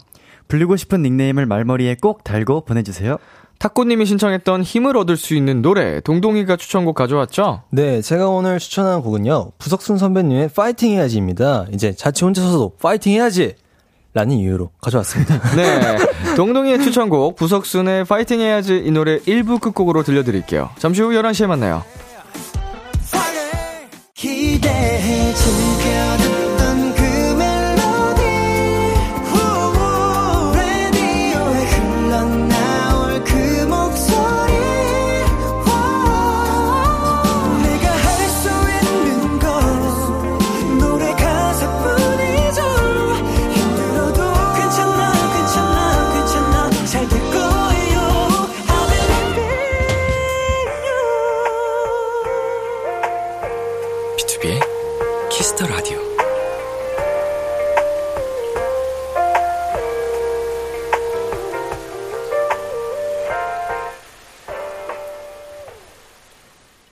불리고 싶은 닉네임을 말머리에 꼭 달고 보내주세요. 탁구님이 신청했던 힘을 얻을 수 있는 노래, 동동이가 추천곡 가져왔죠? 네, 제가 오늘 추천한 곡은요. 부석순 선배님의 파이팅 해야지입니다. 이제 자취 혼자서도 파이팅 해야지! 라는 이유로 가져왔습니다. 네. 동동이의 추천곡, 부석순의 파이팅 해야지 이 노래 1부 끝곡으로 들려드릴게요. 잠시 후 11시에 만나요. 기대해 즐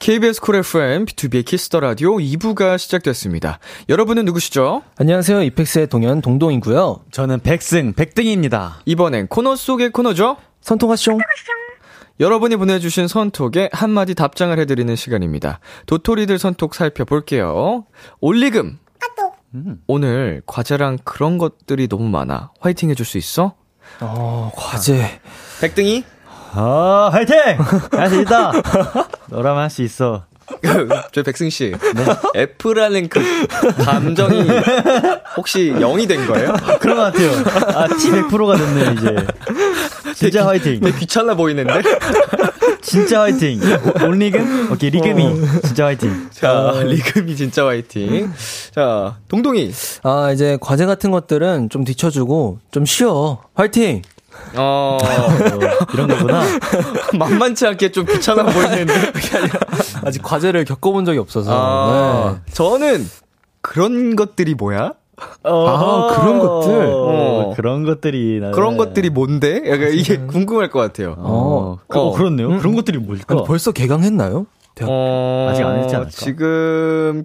KBS 쿨 FM, B2B의 키스터 라디오 2부가 시작됐습니다. 여러분은 누구시죠? 안녕하세요. EPEX의 동현 동동이고요. 저는 백승, 백등입니다. 이번엔 코너 속의 코너죠? 선통하쇼. 여러분이 보내주신 선톡에 한마디 답장을 해드리는 시간입니다. 도토리들 선톡 살펴볼게요. 올리금. 오늘 과제랑 그런 것들이 너무 많아. 화이팅 해줄 수 있어? 어, 과제. 백등이? 아, 화이팅! 할 수 있다! 너라면 할 수 있어. 저 백승씨. F라는 그 감정이 혹시 0이 된 거예요? 그런 것 같아요. 아, T 100%가 됐네, 이제. 진짜 화이팅. 되게 귀찮아 보이는데? 진짜 화이팅. 오- 올리금? 오케이, 리금이. 진짜 화이팅. 자, 리금이 진짜 화이팅. 자, 동동이. 아, 이제 과제 같은 것들은 좀 뒤쳐주고 좀 쉬어. 화이팅! 어, 이런 거구나. 만만치 않게 좀 귀찮아 보이는데. 아직 과제를 겪어본 적이 없어서. 아, 네. 저는 그런 것들이 뭐야? 아, 그런 것들? 어. 그런 것들이. 나는- 그런 것들이 뭔데? 약간 이게 궁금할 것 같아요. 어, 그, 어. 어, 그렇네요. 그런 것들이 뭘까? 아니, 벌써 개강했나요? 대학 어, 아직 안 했지 않을까? 지금,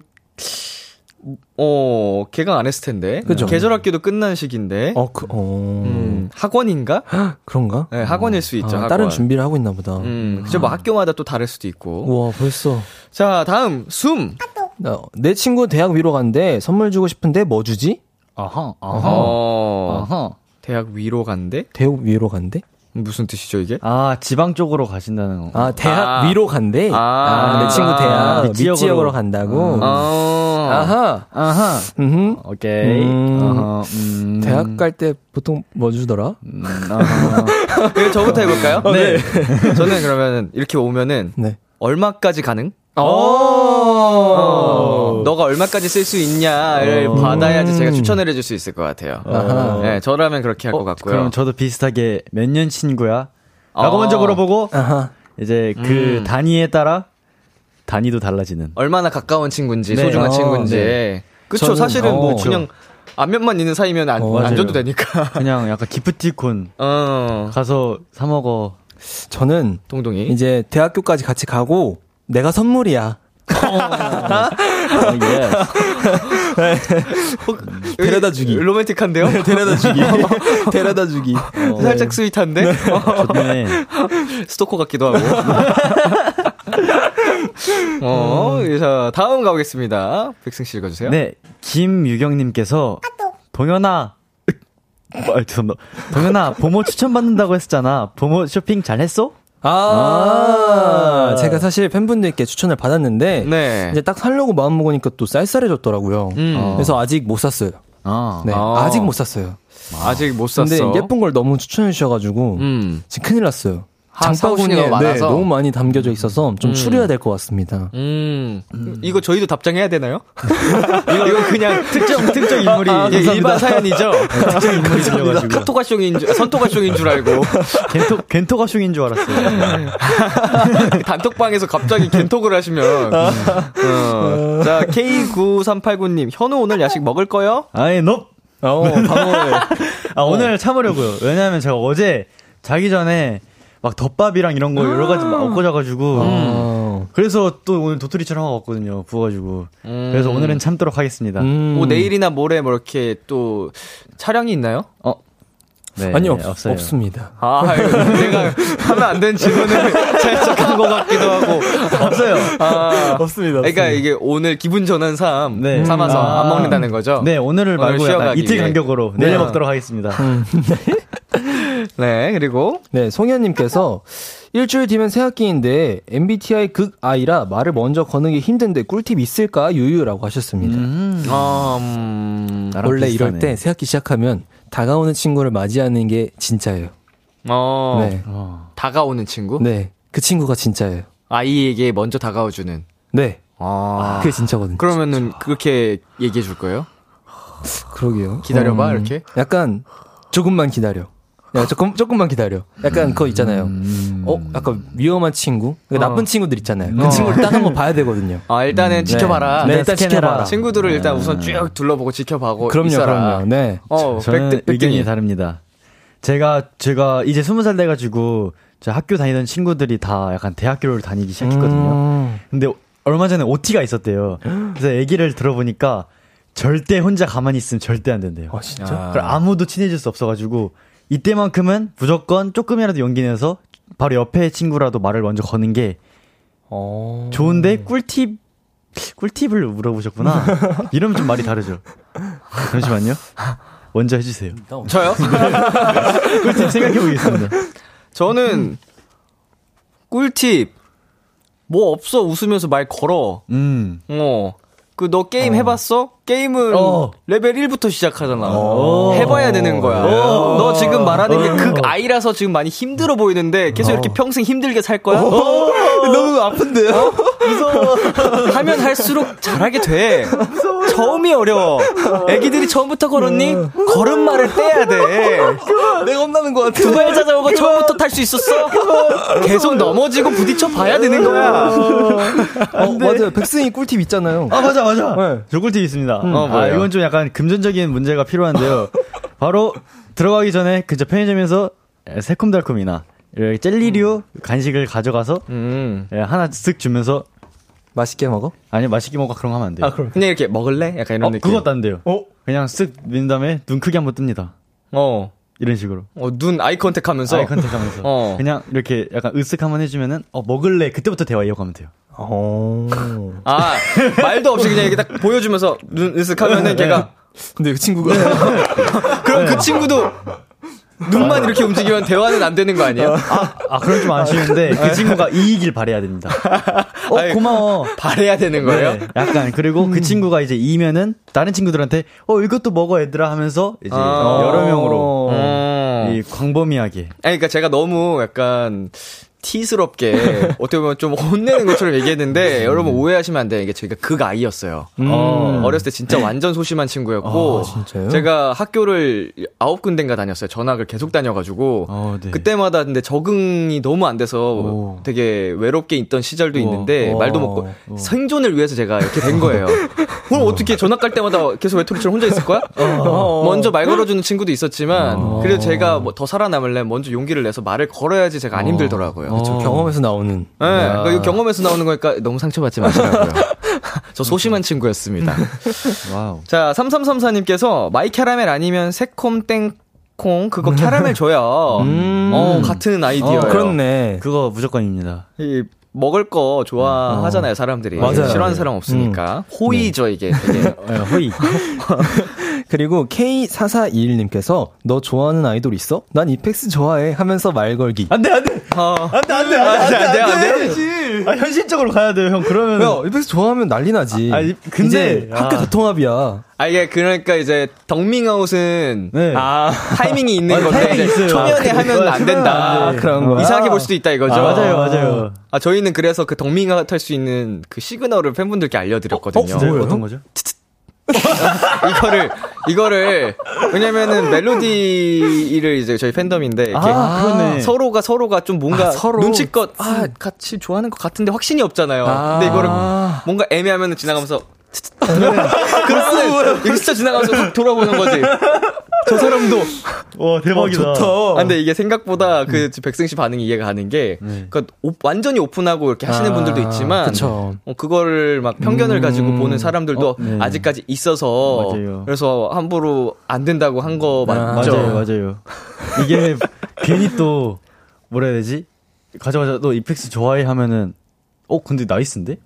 어, 개강 안 했을 텐데. 그죠. 계절 학기도 끝난 시기인데. 어, 그, 어. 음, 학원인가? 그런가? 네, 학원일 수 있죠. 아, 학원. 다른 준비를 하고 있나 보다. 음, 그죠. 뭐 학교마다 또 다를 수도 있고. 우와, 벌써. 자, 다음, 숨. 나, 내 친구 대학 위로 간대. 선물 주고 싶은데 뭐 주지? 아하, 아하. 어, 아하. 대학 위로 간대? 대학 위로 간대? 무슨 뜻이죠, 이게? 아, 지방 쪽으로 가신다는 거. 아, 대학 아. 위로 간대? 아. 아, 내 친구 대학 밑밑 지역으로. 지역으로 간다고? 어. 아하. 아하. 음. 오케이. 음. 아하, 음. 대학 갈 때 보통 뭐 주더라? 음, 아하. 저부터 해볼까요? 네. 저는 그러면 이렇게 오면은 네. 얼마까지 가능? 오. 어, 너가 얼마까지 쓸 수 있냐 를 받아야지 제가 추천을 해줄 수 있을 것 같아요. 네, 저라면 그렇게 할 것 같고요. 그럼 저도 비슷하게 몇 년 친구야? 라고 어. 먼저 물어보고, 아하. 이제 그 음. 단위에 따라 단위도 달라지는. 얼마나 가까운 친구인지 네. 소중한 어, 친구인지. 네. 그쵸 사실은 뭐 어. 그냥 안면만 있는 사이면 안, 어, 안. 줘도 되니까. 그냥 약간 기프티콘 어, 가서 사 먹어. 저는 동동이. 이제 대학교까지 같이 가고 내가 선물이야. 아, 예. 데려다 주기. 로맨틱한데요? 데려다 주기. 데려다 주기. 살짝 sweet한데? 좋네. 스토커 같기도 하고. 어, 자, 다음 가보겠습니다. 백승 씨 읽어주세요. 네, 김유경님께서 동현아, 아, 죄송합니다. 동현아, 보모 추천받는다고 했었잖아. 보모 쇼핑 잘 했어? 아, 아. 제가 사실 팬분들께 추천을 받았는데 네. 이제 딱 살려고 마음 먹으니까 또 쌀쌀해졌더라고요. 음. 그래서 아직 못 샀어요. 아, 네, 아. 아직 못 샀어요. 아직 못 샀어. 근데 예쁜 걸 너무 추천해 주셔가지고 음. 지금 큰일 났어요. 아, 거 네, 많아서? 너무 많이 담겨져 있어서 좀 추려야 될 것 같습니다. 음. 이거 저희도 답장해야 되나요? 이거, 이거 그냥 특정, 특정 인물이 아, 예. 일반 사연이죠? 특정 인물이 들려가지고. 카토가쇼인 줄, 선토가쇼인 줄 알고. 겐토, 겐토가숑인 줄 알았어요. 단톡방에서 갑자기 겐톡을 하시면. 어. 자, K9389님, 현우 오늘 야식 먹을 거요? 아예, 너 어, 단어를. 아, 오늘 참으려고요. 왜냐면 제가 어제 자기 전에 막 덮밥이랑 이런 거 여러 가지 막 먹고 자가지고. 어. 그래서 또 오늘 도토리처럼 하고 왔거든요. 부어가지고. 그래서 오늘은 참도록 하겠습니다. 음. 뭐 내일이나 모레 뭐 이렇게 또 촬영이 있나요? 어. 네, 아니, 없, 없어요. 없습니다. 아, 이거 내가 하면 안 되는 질문을 살짝 한것 같기도 하고. 없어요. 아, 없습니다. 그러니까 이게 오늘 기분 전환 삼 네. 삼아서 아. 안 먹는다는 거죠? 네, 오늘을 오늘 말고 이틀. 간격으로 내일 네. 먹도록 하겠습니다. 네, 그리고 네, 송현님께서 일주일 뒤면 새 학기인데 MBTI 극 I라 말을 먼저 거는 게 힘든데 꿀팁 있을까 유유라고 하셨습니다. 어, 음, 나랑 원래 비슷하네. 이럴 때 새 학기 시작하면 다가오는 친구를 맞이하는 게 진짜예요. 어, 네, 어. 다가오는 친구? 네, 그 친구가 진짜예요. 아이에게 먼저 다가와주는. 네, 아, 그게 진짜거든요. 그러면은 그렇게 얘기해 줄 거예요? 그러게요. 기다려봐, 음, 이렇게? 약간 조금만 기다려. 야, 조금 조금만 기다려. 약간 그거 있잖아요. 어, 약간 위험한 친구, 그러니까 어. 나쁜 친구들 있잖아요. 그 어. 친구를 딱 한번 봐야 되거든요. 아, 일단은 지켜봐라. 네, 일단 스캔해라. 지켜봐라. 친구들을 일단 우선 쭉 둘러보고 지켜봐고 그럼요, 있어라. 그럼요. 네. 어, 저는 백- 의견이. 다릅니다. 제가 제가 이제 스무 살 돼가지고 저 학교 다니던 친구들이 다 약간 대학교를 다니기 시작했거든요. 음. 근데 얼마 전에 OT가 있었대요. 그래서 얘기를 들어보니까 절대 혼자 가만히 있으면 절대 안 된대요. 아, 진짜? 그럼 아무도 친해질 수 없어가지고 이때만큼은 무조건 조금이라도 용기 내서 바로 옆에 친구라도 말을 먼저 거는 게 어. 좋은데 꿀팁 꿀팁을 물어보셨구나. 이러면 좀 말이 다르죠. 잠시만요. 먼저 해주세요. 저요? 꿀팁 생각해 보겠습니다. 저는 꿀팁 뭐 없어 웃으면서 말 걸어. 음. 어. 그 너 게임 해봤어? 게임은 어. 레벨 1부터 시작하잖아. 어. 해봐야 되는 거야. 어. 너 지금 말하는 게 어. 극 I라서 지금 많이 힘들어 보이는데 계속 이렇게 평생 힘들게 살 거야? 너무 아픈데요? 하면 할수록 잘하게 돼. 처음이 어려워. 애기들이 처음부터 걸었니? 걸음마를 떼야 돼. 내가 혼나는 것 같아. 두발 자전거 처음부터 탈 수 있었어? 계속 넘어지고 부딪혀 봐야 되는 거야. 어, 맞아요. 백승이 꿀팁 있잖아요. 아 맞아 맞아. 네. 저 꿀팁 있습니다. 어, 아? 이건 좀 약간 금전적인 문제가 필요한데요. 바로 들어가기 전에 그저 편의점에서 새콤달콤이나 젤리류 간식을 가져가서 음. 예, 하나 쓱 주면서 맛있게 먹어? 아니 맛있게 먹어 그런 거 하면 안 돼요. 그럼. 그냥 이렇게 먹을래? 약간 이런 어, 느낌. 그것도 안 돼요. 어? 그냥 쓱 민 다음에 눈 크게 한번 뜹니다. 어. 이런 식으로. 어, 눈 eye contact 하면서. eye contact 하면서. 어. 그냥 이렇게 약간 으쓱 한번 해주면은, 어, 먹을래. 그때부터 대화 이어가면 돼요. 어. 아, 말도 없이 그냥 이렇게 딱 보여주면서 눈 으쓱 하면은 걔가. 근데 그 친구가 그럼 그 친구도 눈만 이렇게 움직이면 대화는 안 되는 거 아니에요? 아, 그럼 좀 아쉬운데, 그 친구가 E이길 바래야 됩니다. 어, 아이, 고마워. 바래야 되는 거예요? 네, 약간, 그리고 그 친구가 이제 E면은, 다른 친구들한테, 어, 이것도 먹어, 얘들아 하면서, 이제, 아. 여러 명으로, 어. 이 광범위하게. 아니, 그러니까 제가 너무 약간 티스럽게 어떻게 보면 좀 혼내는 것처럼 얘기했는데 여러분 오해하시면 안 돼요. 이게 저희가 극 아이였어요. 어, 어렸을 때 진짜 완전 소심한 친구였고 아? 제가 학교를 아홉 군데인가 다녔어요. 전학을 계속 다녀가지고 어, 네. 그때마다 근데 적응이 너무 안 돼서 오. 되게 외롭게 있던 시절도 우와. 있는데. 말도 먹고 생존을 위해서 제가 이렇게 된 거예요. 그럼 어 떻게 전학 갈 때마다 계속 외톨이처럼 혼자 있을 거야? 먼저 말 걸어주는 친구도 있었지만 그래도 제가 뭐 더 살아남을래 먼저 용기를 내서 말을 걸어야지 제가 안 힘들더라고요. 저 경험에서 나오는. 네, 그러니까 이거 경험에서 나오는 거니까 너무 상처받지 마시라고요. 저 소심한 친구였습니다. Wow. 자, 3334님께서 마이 캐러멜 아니면 새콤달콤 그거 캐러멜 줘야 어, 같은 아이디어예요. 어, 그렇네. 그거 무조건입니다. 이 먹을 거 좋아하잖아요, 사람들이. 맞아요. 싫어하는 사람 없으니까. 호의죠, 이게 되게. 예, 호의. 그리고 K4421님께서 너 좋아하는 아이돌 있어? 난 EPEX 좋아해 하면서 말 걸기. 안 돼, 안 돼! 어. 안 돼, 안 돼, 안 돼, 안 돼, 안 돼! 아, 현실적으로 가야 돼요, 형. 그러면. 야, 이펙스 좋아하면 난리 나지. 아니, 근데- 이제 학교 아. 다 통합이야. 아, 이게 그러니까 이제 덕밍아웃은 네. 아, 타이밍이 있는 아니, 건데 타이밍이 있어요. 초면에 아, 하면 안 된다. 안 돼. 그런 거야. 이상하게 볼 수도 있다 이거죠. 아, 맞아요, 맞아요. 아, 저희는 그래서 그 덕밍아웃 할 수 있는 그 시그널을 팬분들께 알려드렸거든요. 진짜요? 어떤 거죠? 이거를 이거를 왜냐면은 멜로디를 이제 저희 팬덤인데 이렇게 아. 서로가 서로가 좀 뭔가 아, 서로. 눈치껏 아 같이 좋아하는 것 같은데 확신이 없잖아요. 아. 근데 이거를 뭔가 애매하면 지나가면서 그러면 이거 진짜 지나가면서 훅 돌아보는 거지. 저 사람도 와, 대박이다. 아, 근데 이게 생각보다 그 백승 씨 반응이 이해가 가는 게, 그니까 완전히 오픈하고 이렇게 하시는 아, 분들도 있지만, 그쵸. 어, 그거를 막 편견을 가지고 보는 사람들도 어, 네. 아직까지 있어서, 맞아요. 그래서 함부로 안 된다고 한 거 맞죠? 맞아요, 맞아요. 이게 괜히 또 뭐라 해야 되지? 가자마자 너 EPEX 좋아해 하면은 어 근데 nice인데?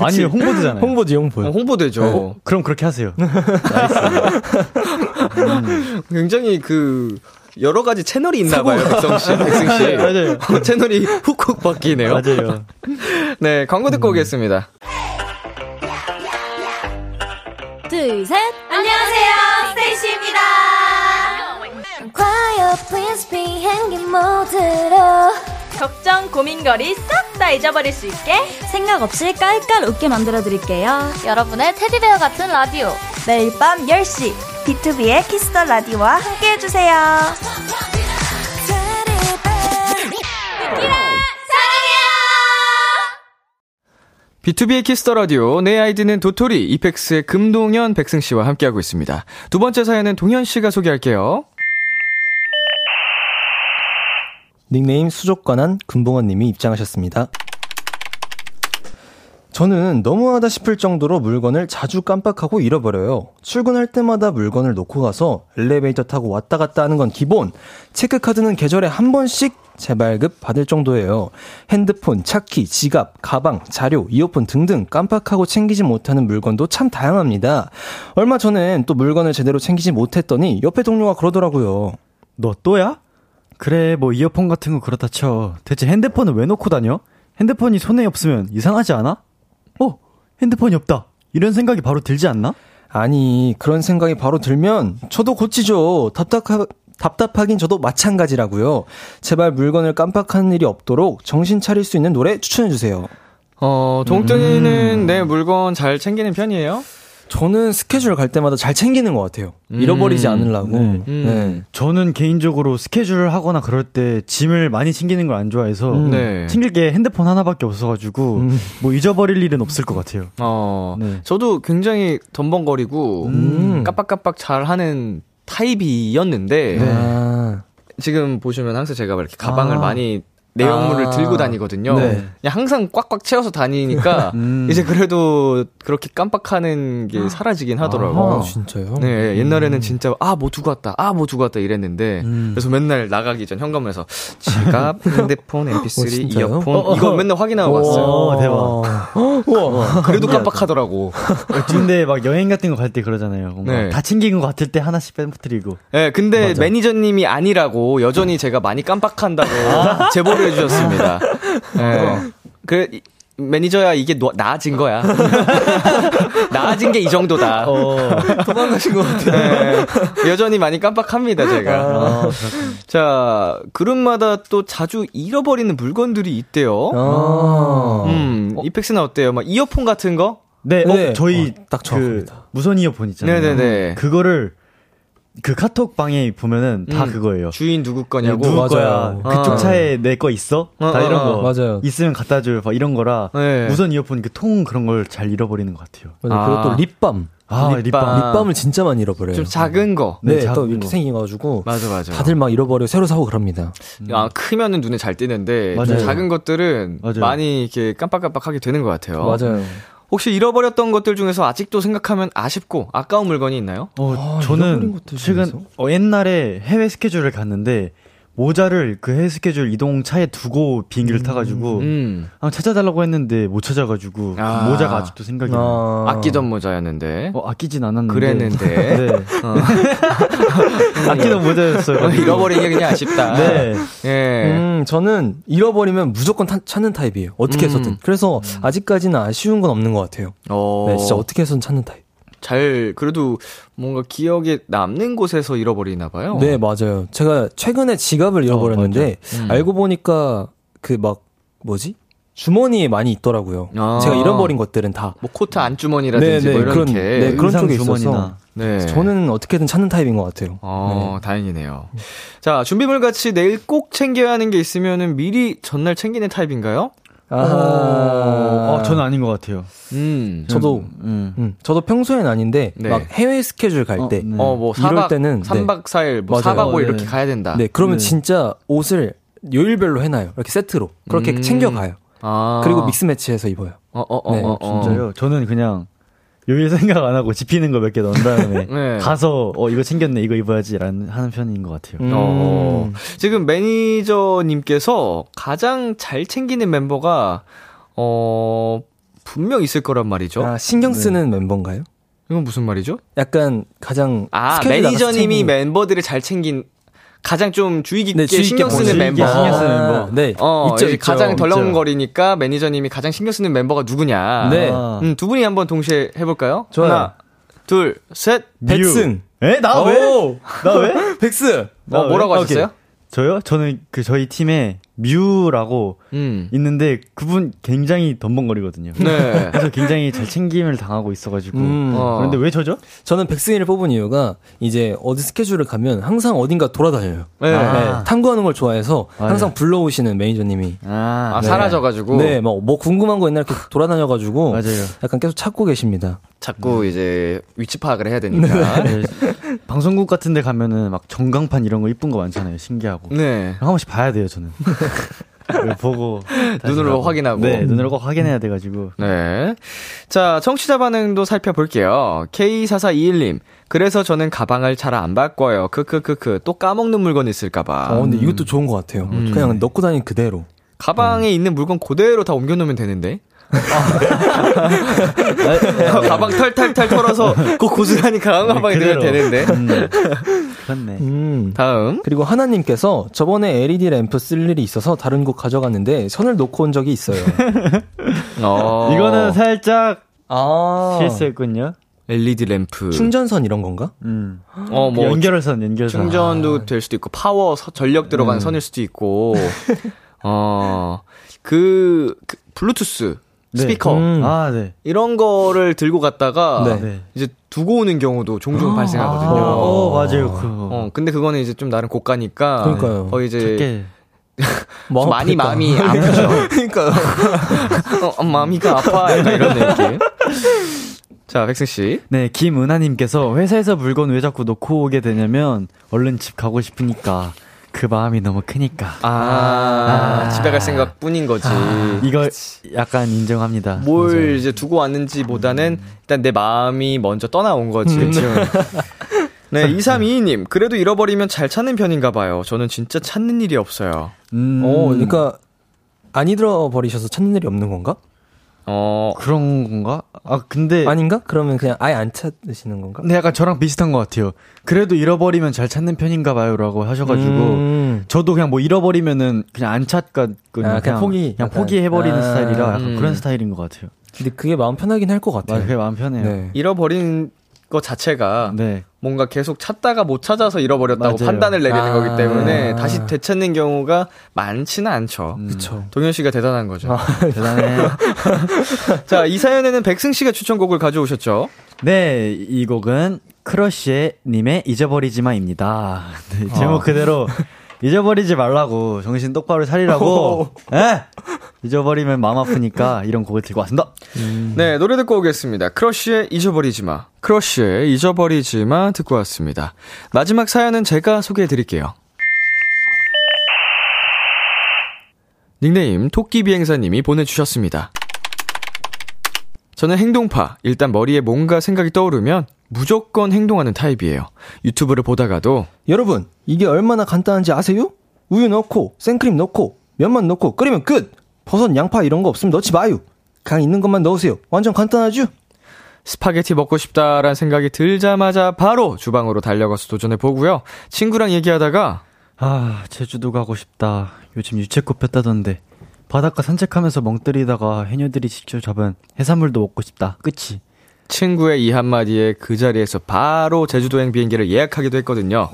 아니면 홍보되잖아요. 홍보지, 홍보. 어, 홍보되죠. 어, 그럼 그렇게 하세요. 굉장히 그, 여러 가지 채널이 있나 봐요, 백성 씨, 백승 씨. 맞아요. 어, 채널이 훅훅 바뀌네요. 맞아요. 네, 광고 듣고 오겠습니다. 둘, 셋. 안녕하세요. STAYC입니다. quiet please 비행기 모드로 걱정, 고민거리 싹 다 잊어버릴 수 있게 생각 없이 깔깔 웃게 만들어 드릴게요 여러분의 teddy bear 같은 라디오. 매일 밤 10시 B2B의 키스터 라디오와 함께 해 주세요 B2B의 키스터 라디오 내 아이디는 도토리 EPEX의 금동현 백승 씨와 함께하고 있습니다. 두 번째 사연은 동현 씨가 소개할게요. 닉네임 수족관한 금봉원 님이 입장하셨습니다. 저는 너무하다 싶을 정도로 물건을 자주 깜빡하고 잃어버려요. 출근할 때마다 물건을 놓고 가서 엘리베이터 타고 왔다 갔다 하는 건 기본. 체크카드는 계절에 한 번씩 재발급 받을 정도예요. 핸드폰, 차키, 지갑, 가방, 자료, 이어폰 등등 깜빡하고 챙기지 못하는 물건도 참 다양합니다. 얼마 전엔 또 물건을 제대로 챙기지 못했더니 옆에 동료가 그러더라고요. 너 또야? 그래, 뭐 이어폰 같은 거 그렇다 쳐. 대체 핸드폰을 왜 놓고 다녀? 핸드폰이 손에 없으면 이상하지 않아? 어, 핸드폰이 없다. 이런 생각이 바로 들지 않나? 아니, 그런 생각이 바로 들면 저도 고치죠. 답답하, 답답하긴 저도 마찬가지라고요. 제발 물건을 깜빡하는 일이 없도록 정신 차릴 수 있는 노래 추천해주세요. 어, 동동이는 내 물건 잘 챙기는 편이에요? 저는 스케줄 갈 때마다 잘 챙기는 것 같아요. 잃어버리지 않으려고. 네. 네. 저는 개인적으로 스케줄 하거나 그럴 때 짐을 많이 챙기는 걸 안 좋아해서 네. 챙길 게 핸드폰 하나밖에 없어가지고 뭐 잊어버릴 일은 없을 것 같아요. 어, 네. 저도 굉장히 덤벙거리고 음. 깜빡깜빡 잘 하는 타입이었는데 아, 지금 보시면 항상 제가 이렇게 가방을 아. 많이 내용물을 아. 들고 다니거든요. 네. 그냥 항상 꽉꽉 채워서 다니니까 음. 이제 그래도 그렇게 깜빡하는 게 사라지긴 하더라고요. 아, 진짜요? 네, 옛날에는 진짜 아 뭐 두고 왔다, 아 뭐 두고 왔다 이랬는데 음. 그래서 맨날 나가기 전 현관문에서 지갑, 핸드폰, 어, MP3, 진짜요? 이어폰 어, 어. 이거 맨날 확인하고 갔어요. 어, 대박. 우와, 그래도 깜빡하더라고. 근데 막 여행 같은 거 갈 때 그러잖아요. 네. 다 챙긴 것 같을 때 하나씩 빼뜨리고. 네, 근데 맞아. 매니저님이 아니라고 여전히 제가 많이 깜빡한다고 제보를 해주셨습니다. 네. 그 이- 매니저야 이게 노- 나아진 거야. 나아진 게 이 정도다. 도망가신 것 같아요. 여전히 많이 깜빡합니다 제가. 자 그룹마다 또 자주 잃어버리는 물건들이 있대요. 아. 음, 이펙스는 어때요? 막 이어폰 같은 거? 네, 네. 어, 저희 어, 딱그 정확합니다. 무선 이어폰 있잖아요. 네네네. 그거를 그 카톡 방에 보면은 다 음, 그거예요. 주인 누구 거냐고. 누구 맞아요. 거야? 그쪽 아. 차에 내 거 있어? 어, 다 어, 이런 어, 거. 맞아요. 있으면 갖다 줄, 막 이런 거라. 네. 무선 이어폰 그 통 그런 걸 잘 잃어버리는 것 같아요. 맞아요. 그리고 아. 또 립밤. 아, 립밤. 립밤. 립밤을 진짜 많이 잃어버려요. 좀 작은 거. 네, 네, 또 작은 이렇게 거. 생겨가지고 맞아 맞아. 다들 막 잃어버려 새로 사고 그럽니다. 아, 크면은 눈에 잘 띄는데 좀 맞아요. 작은 것들은 맞아요. 많이 이렇게 깜빡깜빡하게 되는 것 같아요. 맞아요. 혹시 잃어버렸던 것들 중에서 아직도 생각하면 아쉽고 아까운 물건이 있나요? 어, 아, 저는 최근? 어, 옛날에 해외 스케줄을 갔는데 모자를 그 해외 스케줄 이동 차에 두고 비행기를 타가지고 음. 아, 찾아달라고 했는데 못 찾아가지고 그 아. 모자가 아직도 생각이 나요. 아. 아끼던 모자였는데. 어, 아끼진 않았는데. 그랬는데. 네. 어. 아끼던 모자였어요. 잃어버린 게 그냥 아쉽다. 네. 예. 음, 저는 잃어버리면 무조건 타- 찾는 타입이에요. 어떻게 음. 해서든. 그래서 아직까지는 아쉬운 건 없는 것 같아요. 어. 네, 진짜 어떻게 해서든 찾는 타입. 잘 그래도 뭔가 기억에 남는 곳에서 잃어버리나 봐요. 네, 맞아요. 제가 최근에 지갑을 잃어버렸는데 음. 알고 보니까 그 막 뭐지? 주머니에 많이 있더라고요. 아. 제가 잃어버린 것들은 다. 뭐 코트 안주머니라든지 네, 뭐 네, 이런 그런- 게. 네, 그런 쪽에 있어서. 주머니나. 네. 저는 어떻게든 찾는 타입인 것 같아요. 어, 다행이네요. 자, 준비물 같이 내일 꼭 챙겨야 하는 게 있으면은 미리 전날 챙기는 타입인가요? 아, 어, 저는 아닌 것 같아요. 음. 저도 음. 음, 저도 평소엔 아닌데 네. 막 해외 스케줄 갈 어, 때, 네. 어, 뭐, 이럴 4박, 때는, 네. 3박 4일, 뭐, 맞아요. 4박 5일 네. 이렇게 가야 된다. 네, 그러면 네. 진짜 옷을 요일별로 해놔요. 이렇게 세트로 그렇게 음. 챙겨가요. 아. 그리고 믹스 매치해서 입어요. 어, 어, 어, 네, 어, 어. 진짜요? 저는 그냥 요일 생각 안 하고 집히는 거 몇 개 넣은 다음에 네. 가서 어 이거 챙겼네 이거 입어야지라는 하는 편인 것 같아요. 음. 어. 지금 매니저님께서 가장 잘 챙기는 멤버가, 어, 분명 있을 거란 말이죠. 아, 신경 쓰는 멤버인가요? 이건 무슨 말이죠? 약간 가장 아, 매니저님이 챙기는- 멤버들을 잘 챙긴, 가장 좀 주의 깊게 네, 주의 신경 깊게 쓰는 주의 깊게 멤버. 신경 쓰는 멤버. 네, 어, 있죠, 있죠. 가장. 덜렁거리니까 매니저님이 가장 신경 쓰는 멤버가 누구냐. 네. 아. 음, 두 분이 한번 동시에 해볼까요? 좋아요. 하나, 둘, 셋. 백승. 에? 나 왜? 나 왜? 백스. 나 어, 뭐라고 왜? 하셨어요? 오케이. 저요? 저는 그 저희 팀에 뮤라고 음. 있는데 그분 굉장히 덤벙거리거든요. 네. 그래서 굉장히 잘 챙김을 당하고 있어가지고. 음. 어. 그런데 왜 저죠? 저는 백승이를 뽑은 이유가 이제 어디 스케줄을 가면 항상 어딘가 돌아다녀요. 네. 아. 네, 탐구하는 걸 좋아해서. 항상 불러오시는 매니저님이. 아, 아, 네. 사라져가지고. 네, 뭐, 뭐 궁금한 거 옛날 이렇게 돌아다녀가지고 맞아요. 약간 계속 찾고 계십니다. 자꾸 이제 위치 파악을 해야 되니까. 네, 방송국 같은 데 가면은 막 전광판 이런 거 이쁜 거 많잖아요. 신기하고. 네. 한 번씩 봐야 돼요, 저는. 보고. 눈으로 가고. 확인하고. 네, 눈으로 꼭 확인해야 돼 가지고. 네. 자, 청취자 반응도 살펴볼게요. K4421님. 그래서 저는 가방을 잘 안 바꿔요. 크크크크. 또 까먹는 물건 있을까 봐. 어, 근데 이것도 좋은 것 같아요. 그냥 넣고 다니는 그대로. 가방에 있는 물건 그대로 다 옮겨 놓으면 되는데. 가방 털털털 털어서 그 고스란히 가방 가방에 넣으면 그대로. 되는데. 음, 그렇네. 음. 다음. 그리고 하나님께서 저번에 LED 램프 쓸 일이 있어서 다른 곳 가져갔는데 선을 놓고 온 적이 있어요. 어. 이거는 살짝 아. 실수했군요. LED 램프. 충전선 이런 건가? 음. 어, 뭐. 연결선, 연결선. 충전도 될 수도 있고, 파워, 서- 전력 들어간 선일 수도 있고, 어, 그, 그 블루투스, 네. 스피커, 음. 아, 네. 이런 거를 들고 갔다가, 네. 네. 이제 두고 오는 경우도 종종 발생하거든요. 어, 맞아요. 그. 어, 근데 그거는 이제 좀 나름 고가니까, 그러니까요. 거의 이제, 작게. 뭐좀 많이? 마음이 아프죠. 그러니까요. 어, 마음이가 아파. 약간 이런 느낌. 자, 백승 씨. 네, 김은하 님께서 회사에서 물건 왜 자꾸 놓고 오게 되냐면, 얼른 집 가고 싶으니까, 그 마음이 너무 크니까. 아, 집에 갈 생각 뿐인 거지. 이걸 약간 인정합니다. 뭘 이제 두고 왔는지 보다는 일단 내 마음이 먼저 떠나온 거지. 네, 2322님. 그래도 잃어버리면 잘 찾는 편인가 봐요. 저는 진짜 찾는 일이 없어요. 음, 어, 그러니까 안 잃어버리셔서 찾는 일이 없는 건가? 어, 그런 건가? 아, 근데. 아닌가? 그러면 그냥 아예 안 찾으시는 건가? 근데 약간 저랑 비슷한 것 같아요. 그래도 잃어버리면 잘 찾는 편인가 봐요라고 하셔가지고 음. 저도 그냥 뭐 잃어버리면은 그냥 안 찾거든요. 아, 그냥 포기, 그냥 약간. 포기해버리는 아, 스타일이라 약간 음. 그런 스타일인 것 같아요. 근데 그게 마음 편하긴 할 것 같아요. 맞아요. 그게 마음 편해요. 네. 잃어버린 것 자체가 네. 뭔가 계속 찾다가 못 찾아서 잃어버렸다고 맞아요. 판단을 내리는 아. 거기 때문에 다시 되찾는 경우가 많지는 않죠. 그쵸. 동현 씨가 대단한 거죠. 대단해. 자, 이 사연에는 백승 씨가 추천곡을 가져오셨죠. 네, 이 곡은 Crush의 님의 잊어버리지 마입니다. 네, 제목 그대로 잊어버리지 말라고 정신 똑바로 차리라고. 예? 잊어버리면 마음 아프니까 이런 곡을 들고 왔습니다. 네, 노래 듣고 오겠습니다. Crush의 잊어버리지 마. Crush의 잊어버리지 마 듣고 왔습니다. 마지막 사연은 제가 소개해 드릴게요. 닉네임 토끼 비행사님이 보내주셨습니다. 저는 행동파. 일단 머리에 뭔가 생각이 떠오르면 무조건 행동하는 타입이에요. 유튜브를 보다가도 여러분, 이게 얼마나 간단한지 아세요? 우유 넣고, 생크림 넣고, 면만 넣고, 끓이면 끝! 버섯, 양파 이런 거 없으면 넣지 마요! 그냥 있는 것만 넣으세요. 완전 간단하죠? 스파게티 먹고 싶다라는 생각이 들자마자 바로 주방으로 달려가서 도전해 보고요. 친구랑 얘기하다가 아, 제주도 가고 싶다. 요즘 유채꽃 폈다던데. 바닷가 산책하면서 멍 때리다가 해녀들이 직접 잡은 해산물도 먹고 싶다. 끝이. 친구의 이 한마디에 그 자리에서 바로 제주도행 비행기를 예약하기도 했거든요.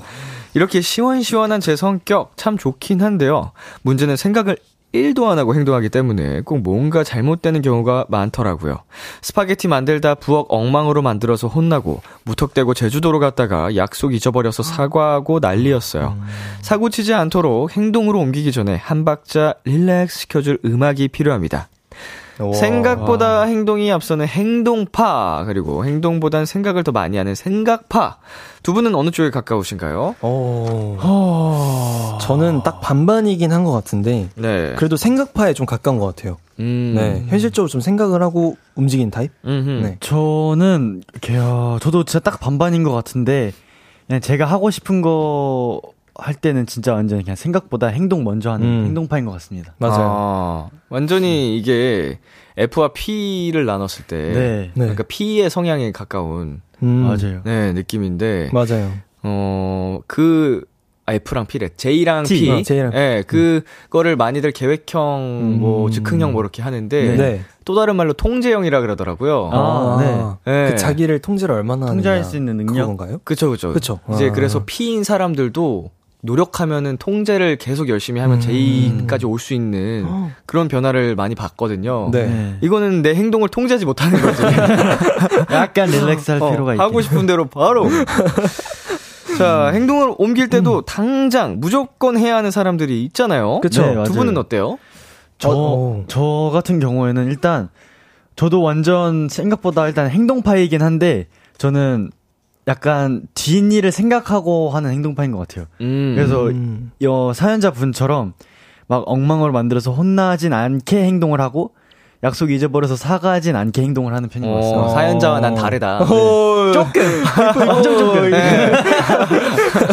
이렇게 시원시원한 제 성격 참 좋긴 한데요. 문제는 생각을 1도 안 하고 행동하기 때문에 꼭 뭔가 잘못되는 경우가 많더라고요. 스파게티 만들다 부엌 엉망으로 만들어서 혼나고 무턱대고 제주도로 갔다가 약속 잊어버려서 사과하고 난리였어요. 사고 치지 않도록 행동으로 옮기기 전에 한 박자 릴렉스 시켜줄 음악이 필요합니다. 생각보다 행동이 앞서는 행동파 그리고 행동보단 생각을 더 많이 하는 생각파 두 분은 어느 쪽에 가까우신가요? 어... 저는 딱 반반이긴 한 것 같은데, 네. 그래도 생각파에 좀 가까운 것 같아요. 음. 네. 현실적으로 좀 생각을 하고 움직이는 타입? 음흠. 네. 저는, 이렇게, 어, 저도 진짜 딱 반반인 것 같은데, 그냥 제가 하고 싶은 거 할 때는 진짜 완전 그냥 생각보다 행동 먼저 하는 음. 행동파인 것 같습니다. 맞아요. 아, 완전히 이게 F와 P를 나눴을 때 네. 네. 그러니까 P의 성향에 가까운 음, 맞아요. 네, 느낌인데 맞아요. 어, 그, 아, F랑 P래. J랑 T. P. 어, J랑 예, 그거를 많이들 계획형, 뭐, 음. 즉흥형 뭐 이렇게 하는데, 네. 또 다른 말로 통제형이라 그러더라고요. 아, 네. 예. 그 자기를 통제를 얼마나 통제할 하느냐. 수 있는 능력? 그건가요? 그쵸, 그쵸. 그쵸. 이제 아. 그래서 P인 사람들도 노력하면은 통제를 계속 열심히 하면 음. J까지 올 수 있는 그런 변화를 많이 봤거든요. 네. 네. 이거는 내 행동을 통제하지 못하는 거지. 약간 릴렉스 할 어, 필요가 있다. 하고 싶은 대로 바로. 자, 행동을 옮길 음. 때도 당장 무조건 해야 하는 사람들이 있잖아요. 그쵸. 네, 두. 분은 어때요? 저, 어. 저 같은 경우에는 일단 저도 완전 생각보다 일단 행동파이긴 한데 저는 약간 뒷일을 생각하고 하는 행동파인 것 같아요. 음. 그래서 음. 여 사연자 분처럼 막 엉망으로 만들어서 혼나진 않게 행동을 하고 약속 잊어버려서 사과하진 않게 행동을 하는 편인 것 같습니다. 어, 사연자와 난 다르다. 조금 엄청 조금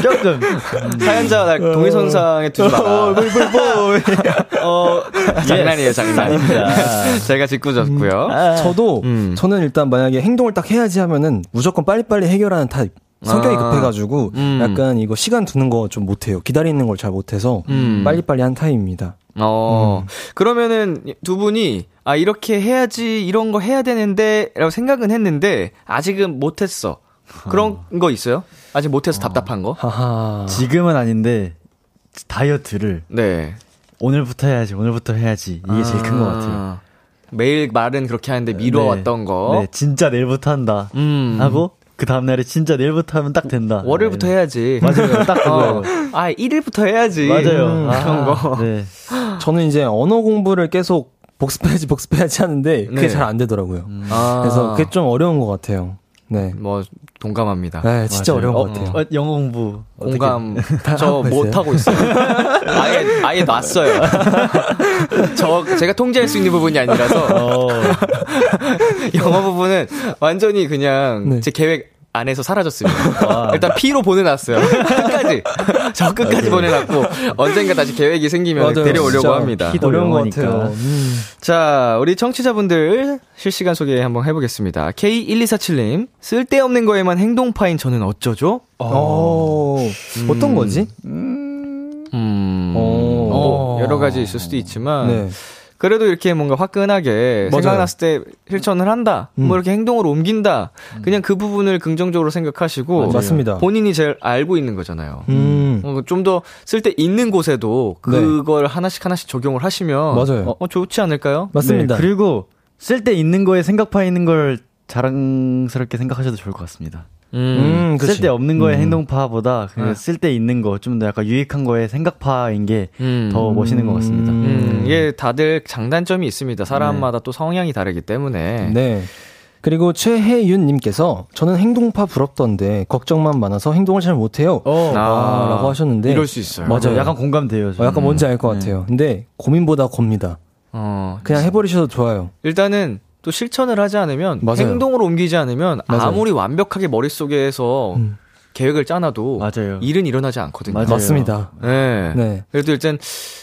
조금 사연자와 날 동일선상에 두지 마라. 어, 장난이에요, 장난. 제가 짓궂었고요. 저도 음. 저는 일단 만약에 행동을 딱 해야지 하면은 무조건 빨리빨리 해결하는 타입. 성격이 아. 급해가지고 음. 약간 이거 시간 두는 거 좀 못해요. 기다리는 걸 잘 못해서 음. 빨리빨리 한 타입입니다. 어, 그러면은 두 분이, 아, 이렇게 해야지, 이런 거 해야 되는데, 라고 생각은 했는데, 아직은 못했어. 그런 거 있어요? 아직 못해서 답답한 거? 하하. 지금은 아닌데 다이어트를 네. 오늘부터 해야지 오늘부터 해야지 이게 제일 큰 것 같아요. 아, 매일 말은 그렇게 하는데 미뤄왔던 네. 거. 네, 진짜 내일부터 한다 음. 하고 그 다음 날에 진짜 내일부터 하면 딱 된다. 월요일부터 네. 해야지. 맞아요, 딱 그거예요. 어. 아, 1일부터 해야지. 맞아요. 음, 그런 거. 네. 저는 이제 언어 공부를 계속 복습해야지 복습해야지 하는데 그게 네. 잘안 되더라고요. 아. 그래서 그게 좀 어려운 것 같아요. 네. 뭐, 동감합니다. 네, 진짜 맞아요. 어려운 것 어, 같아요. 어, 영어 공부 공감 저 하고 있어요? 못하고 있어요. 아예 아예 놨어요. 저 제가 통제할 수 있는 부분이 아니라서 어, 영어 부분은 완전히 그냥 네. 제 계획 안에서 사라졌습니다. 일단 P로 보내놨어요. 끝까지 저 끝까지 보내놨고 언젠가 다시 계획이 생기면 맞아요. 데려오려고 합니다. P도 어려운 것. 같아요. 음. 자, 우리 청취자분들 실시간 소개 한번 해보겠습니다. K1247님, 쓸데없는 거에만 행동파인 저는 어쩌죠? 어, 어떤 거지? 음, 어. 뭐 여러 가지 있을 수도 있지만, 네. 그래도 이렇게 뭔가 화끈하게 맞아요. 생각났을 때 실천을 한다, 음. 뭐 이렇게 행동으로 옮긴다, 그냥 그 부분을 긍정적으로 생각하시고, 맞습니다. 본인이 제일 알고 있는 거잖아요. 음. 어, 좀더쓸데 있는 곳에도 네. 그걸 하나씩 하나씩 적용을 하시면, 맞아요. 어, 어, 좋지 않을까요? 맞습니다. 네, 그리고 쓸 때 있는 거에 생각파 있는 걸 자랑스럽게 생각하셔도 좋을 것 같습니다. 음, 그치. 쓸데 없는 거에 음. 행동파보다 네. 쓸때 있는 거 좀 더 약간 유익한 거에 생각파인 게더 음. 멋있는 것 같습니다. 음, 이게 다들 장단점이 있습니다. 사람마다 또 성향이 다르기 때문에. 네. 그리고 최혜윤님께서 저는 행동파 부럽던데 걱정만 많아서 행동을 잘 못해요. 어, 아, 라고 하셨는데 이럴 수 있어요. 맞아요. 약간 공감돼요. 어. 약간 뭔지 알것 네. 같아요. 근데 고민보다 겁니다. 어, 그냥 해버리셔도 좋아요. 일단은 또 실천을 하지 않으면 맞아요. 행동으로 옮기지 않으면 맞아요. 아무리 완벽하게 머릿속에서 음. 계획을 짜놔도 맞아요. 일은 일어나지 않거든요. 맞아요. 맞습니다. 네. 네. 그래도 일단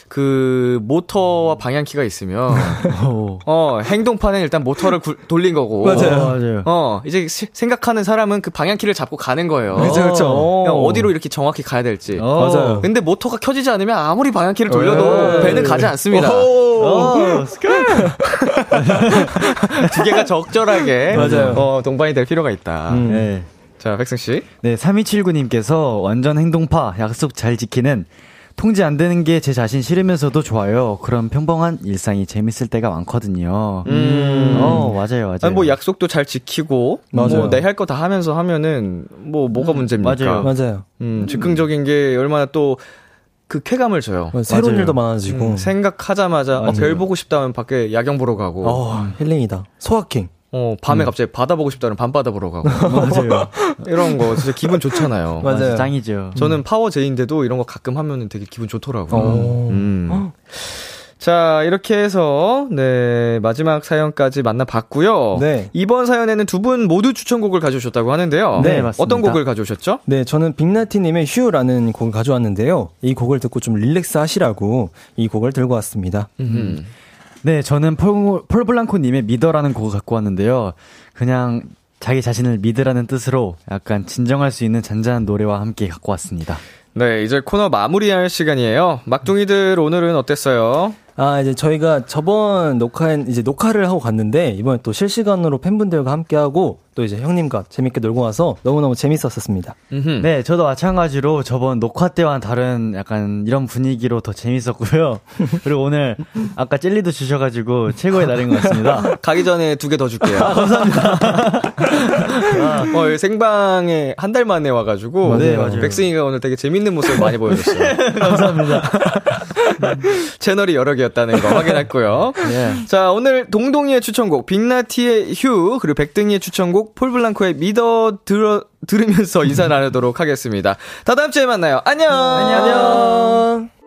그 모터와 방향키가 있으면 어, 어, 행동판은 일단 모터를 굴- 돌린 거고 맞아요. 어, 맞아요. 어, 이제 시- 생각하는 사람은 그 방향키를 잡고 가는 거예요. 그냥 어디로 이렇게 정확히 가야 될지. 어. 맞아요. 근데 모터가 켜지지 않으면 아무리 방향키를 돌려도 에이. 배는 가지 않습니다. 어, 두 개가 적절하게 맞아요. 어, 동반이 될 필요가 있다. 음. 네. 자, 백승 씨. 네, 3279님께서 완전 행동파, 약속 잘 지키는, 통제 안 되는 게 제 자신 싫으면서도 좋아요. 그런 평범한 일상이 재밌을 때가 많거든요. 음. 어, 맞아요, 맞아요. 아니, 뭐 약속도 잘 지키고 맞아요. 뭐내할 거 다 하면서 하면은 뭐 뭐가 문제입니까? 맞아요. 맞아요. 음, 즉흥적인 게 얼마나 또 그 쾌감을 줘요. 새로운 맞아요. 일도 많아지고. 음, 생각하자마자 어, 별 보고 싶다면 밖에 야경 보러 가고 어, 힐링이다. 소확행. 어, 밤에 갑자기 바다 보고 싶다면 밤바다 보러 가고 맞아요. 이런 거 진짜 기분 좋잖아요. 맞아요. 맞아요. 짱이죠. 저는 파워 J인데도 이런 거 가끔 하면은 되게 기분 좋더라고요. 어. 음. 자, 이렇게 해서, 네, 마지막 사연까지 만나봤고요. 네. 이번 사연에는 두 분 모두 추천곡을 가져오셨다고 하는데요. 네, 맞습니다. 어떤 곡을 가져오셨죠? 네, 저는 빅나티님의 휴라는 곡을 가져왔는데요. 이 곡을 듣고 좀 relax 하시라고 이 곡을 들고 왔습니다. 음. 네, 저는 폴, 폴 블랑코님의 믿어라는 곡을 갖고 왔는데요. 그냥 자기 자신을 믿으라는 뜻으로 약간 진정할 수 있는 잔잔한 노래와 함께 갖고 왔습니다. 네, 이제 코너 마무리할 시간이에요. 막둥이들 오늘은 어땠어요? 아, 이제 저희가 저번 녹화엔 이제 녹화를 하고 갔는데 이번에 또 실시간으로 팬분들과 함께 하고 또 이제 형님과 재밌게 놀고 와서 너무너무 재밌었었습니다. 음흠. 네, 저도 마찬가지로 저번 녹화 때와는 다른 약간 이런 분위기로 더 재밌었고요. 그리고 오늘 아까 젤리도 주셔가지고 최고의 날인 것 같습니다. 가기 전에 두 개 더 줄게요. 감사합니다. 어, 생방에 한 달 만에 와가지고. 네, 맞아요. 백승이가 오늘 되게 재밌는 모습을 많이 보여줬어요. 감사합니다. 채널이 여러 추천곡이었다는 거 확인했고요. 예. 자, 오늘 동동이의 추천곡, 빅나티의 휴, 그리고 백등이의 추천곡, 폴블랑코의 믿어 들어, 들으면서 인사 나누도록 하겠습니다. 다 다음 주에 만나요. 안녕! 안녕.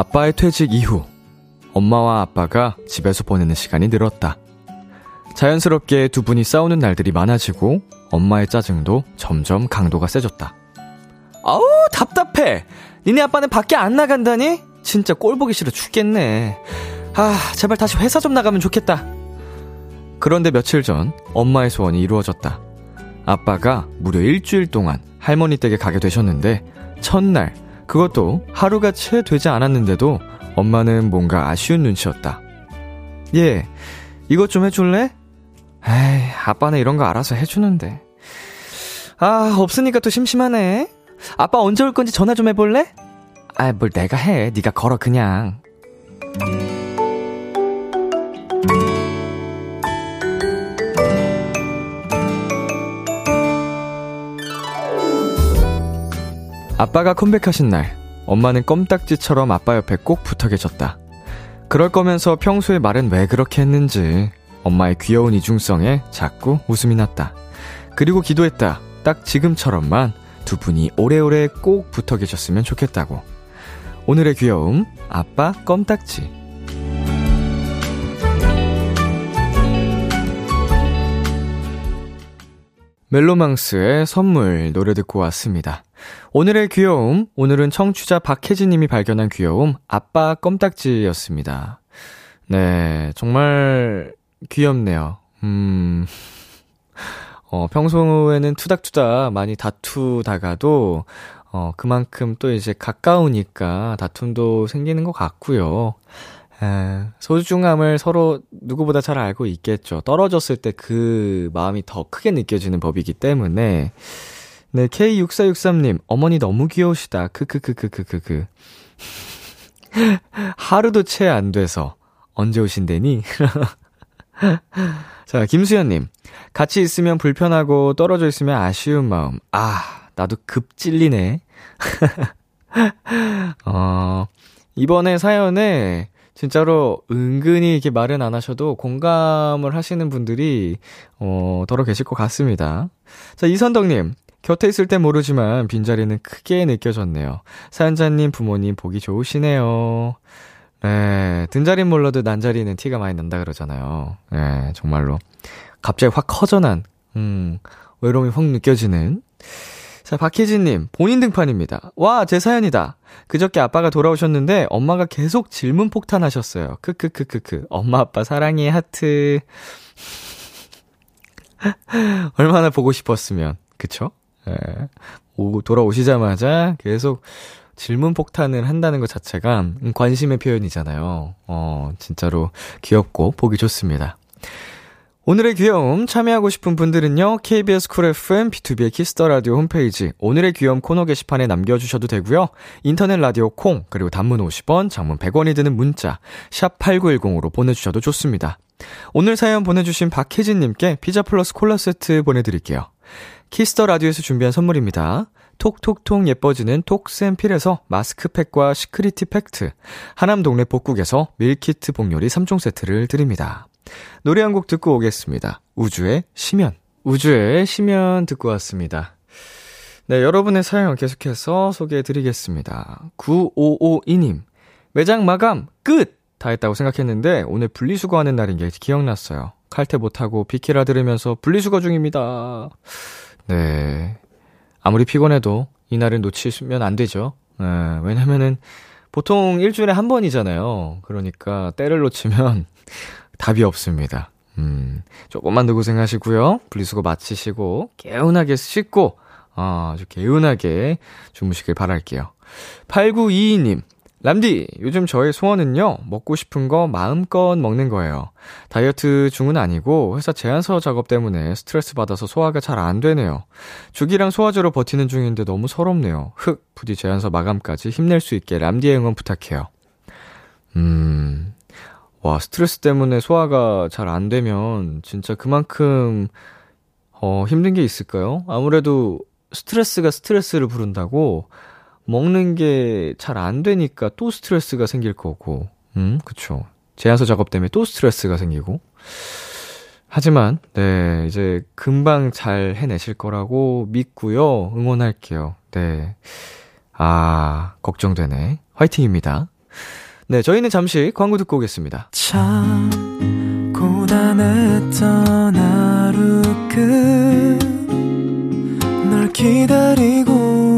아빠의 퇴직 이후 엄마와 아빠가 집에서 보내는 시간이 늘었다. 자연스럽게 두 분이 싸우는 날들이 많아지고 엄마의 짜증도 점점 강도가 세졌다. 아우 답답해. 니네 아빠는 밖에 안 나간다니? 진짜 꼴 보기 싫어 죽겠네. 아 제발 다시 회사 좀 나가면 좋겠다. 그런데 며칠 전 엄마의 소원이 이루어졌다. 아빠가 무려 일주일 동안 할머니 댁에 가게 되셨는데 첫날 그것도 하루가 채 되지 않았는데도 엄마는 뭔가 아쉬운 눈치였다. 예, 이것 좀 해줄래? 에이, 아빠는 이런 거 알아서 해주는데. 아, 없으니까 또 심심하네. 아빠 언제 올 건지 전화 좀 해볼래? 아, 뭘 내가 해. 네가 걸어 그냥. 아빠가 컴백하신 날, 엄마는 껌딱지처럼 아빠 옆에 꼭 붙어 계셨다. 그럴 거면서 평소에 말은 왜 그렇게 했는지 엄마의 귀여운 이중성에 자꾸 웃음이 났다. 그리고 기도했다. 딱 지금처럼만 두 분이 오래오래 꼭 붙어 계셨으면 좋겠다고. 오늘의 귀여움, 아빠 껌딱지. 멜로망스의 선물 노래 듣고 왔습니다. 오늘의 귀여움, 오늘은 청취자 박혜진님이 발견한 귀여움, 아빠 껌딱지였습니다. 네, 정말 귀엽네요. 음, 어, 평소에는 투닥투닥 많이 다투다가도, 어, 그만큼 또 이제 가까우니까 다툼도 생기는 것 같고요. 에, 소중함을 서로 누구보다 잘 알고 있겠죠. 떨어졌을 때 그 마음이 더 크게 느껴지는 법이기 때문에. 네, K6463님, 어머니 너무 귀여우시다. 크크크크크크크. 하루도 채 안 돼서 언제 오신대니? 자, 김수현님, 같이 있으면 불편하고 떨어져 있으면 아쉬운 마음. 아, 나도 급 찔리네. 어, 이번에 사연에 진짜로 은근히 이렇게 말은 안 하셔도 공감을 하시는 분들이, 어, 더러 계실 것 같습니다. 자, 이선덕님. 곁에 있을 땐 모르지만 빈자리는 크게 느껴졌네요. 사연자님 부모님 보기 좋으시네요. 네, 든자리는 몰라도 난자리는 티가 많이 난다 그러잖아요. 네, 정말로. 갑자기 확 커져난, 음, 외로움이 확 느껴지는. 자, 박혜진님, 본인 등판입니다. 와, 제 사연이다. 그저께 아빠가 돌아오셨는데 엄마가 계속 질문 폭탄 하셨어요. 크크크크크. 엄마 아빠 사랑해, 하트. 얼마나 보고 싶었으면. 그쵸? 예. 오, 돌아오시자마자 계속 질문 폭탄을 한다는 것 자체가 음, 관심의 표현이잖아요. 어, 진짜로 귀엽고 보기 좋습니다. 오늘의 귀여움 참여하고 싶은 분들은요. KBS 쿨 FM 비투비의 키스 더 라디오 홈페이지 오늘의 귀여움 코너 게시판에 남겨 주셔도 되고요. 인터넷 라디오 콩 그리고 단문 50원, 장문 100원이 드는 문자 샵 8910으로 보내 주셔도 좋습니다. 오늘 사연 보내 주신 박혜진 님께 피자 플러스 콜라 세트 보내 드릴게요. 키스 더 라디오에서 준비한 선물입니다. 톡톡톡 예뻐지는 톡스앤필에서 마스크팩과 시크리티 팩트, 하남 동네 복국에서 밀키트 복요리 3종 세트를 드립니다. 노래 한 곡 듣고 오겠습니다. 우주의 시면. 우주의 시면 듣고 왔습니다. 네, 여러분의 사연 계속해서 소개해 드리겠습니다. 9552님. 매장 마감 끝! 다 했다고 생각했는데 오늘 분리수거 하는 날인 게 기억났어요. 칼퇴 못하고 비키라 들으면서 분리수거 중입니다. 네. 아무리 피곤해도 이날을 놓치시면 안 되죠. 네, 왜냐면은 보통 일주일에 한 번이잖아요. 그러니까 때를 놓치면 답이 없습니다. 음, 조금만 더 고생하시고요. 분리수거 마치시고, 개운하게 씻고, 아, 아주 개운하게 주무시길 바랄게요. 8922님, 람디, 요즘 저의 소원은요, 먹고 싶은 거 마음껏 먹는 거예요. 다이어트 중은 아니고, 회사 제안서 작업 때문에 스트레스 받아서 소화가 잘 안 되네요. 죽이랑 소화제로 버티는 중인데 너무 서럽네요. 흑, 부디 제안서 마감까지 힘낼 수 있게 람디의 응원 부탁해요. 음, 와, 스트레스 때문에 소화가 잘 안 되면, 진짜 그만큼, 어, 힘든 게 있을까요? 아무래도 스트레스가 스트레스를 부른다고, 먹는 게 잘 안 되니까 또 스트레스가 생길 거고, 음, 그쵸. 제안서 작업 때문에 또 스트레스가 생기고. 하지만, 네, 이제 금방 잘 해내실 거라고 믿고요. 응원할게요. 네. 아, 걱정되네. 화이팅입니다. 네, 저희는 잠시 광고 듣고 오겠습니다. 참 고단했던 하루 끝 널 기다리고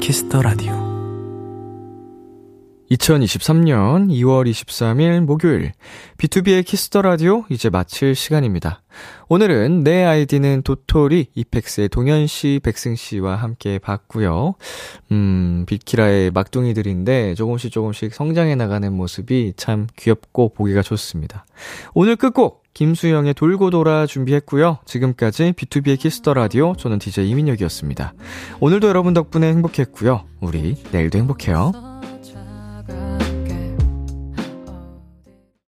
키스 더 라디오 2023년 2월 23일 목요일 비투비의 키스 더 라디오 이제 마칠 시간입니다. 오늘은 내 아이디는 도토리 이펙스의 동현 씨, 백승 씨와 함께 봤고요. 음, 빅키라의 막둥이들인데 조금씩 조금씩 성장해 나가는 모습이 참 귀엽고 보기가 좋습니다. 오늘 끝곡 김수영의 돌고 돌아 준비했고요. 지금까지 비투비의 키스 더 라디오 저는 DJ 이민혁이었습니다. 오늘도 여러분 덕분에 행복했고요. 우리 내일도 행복해요.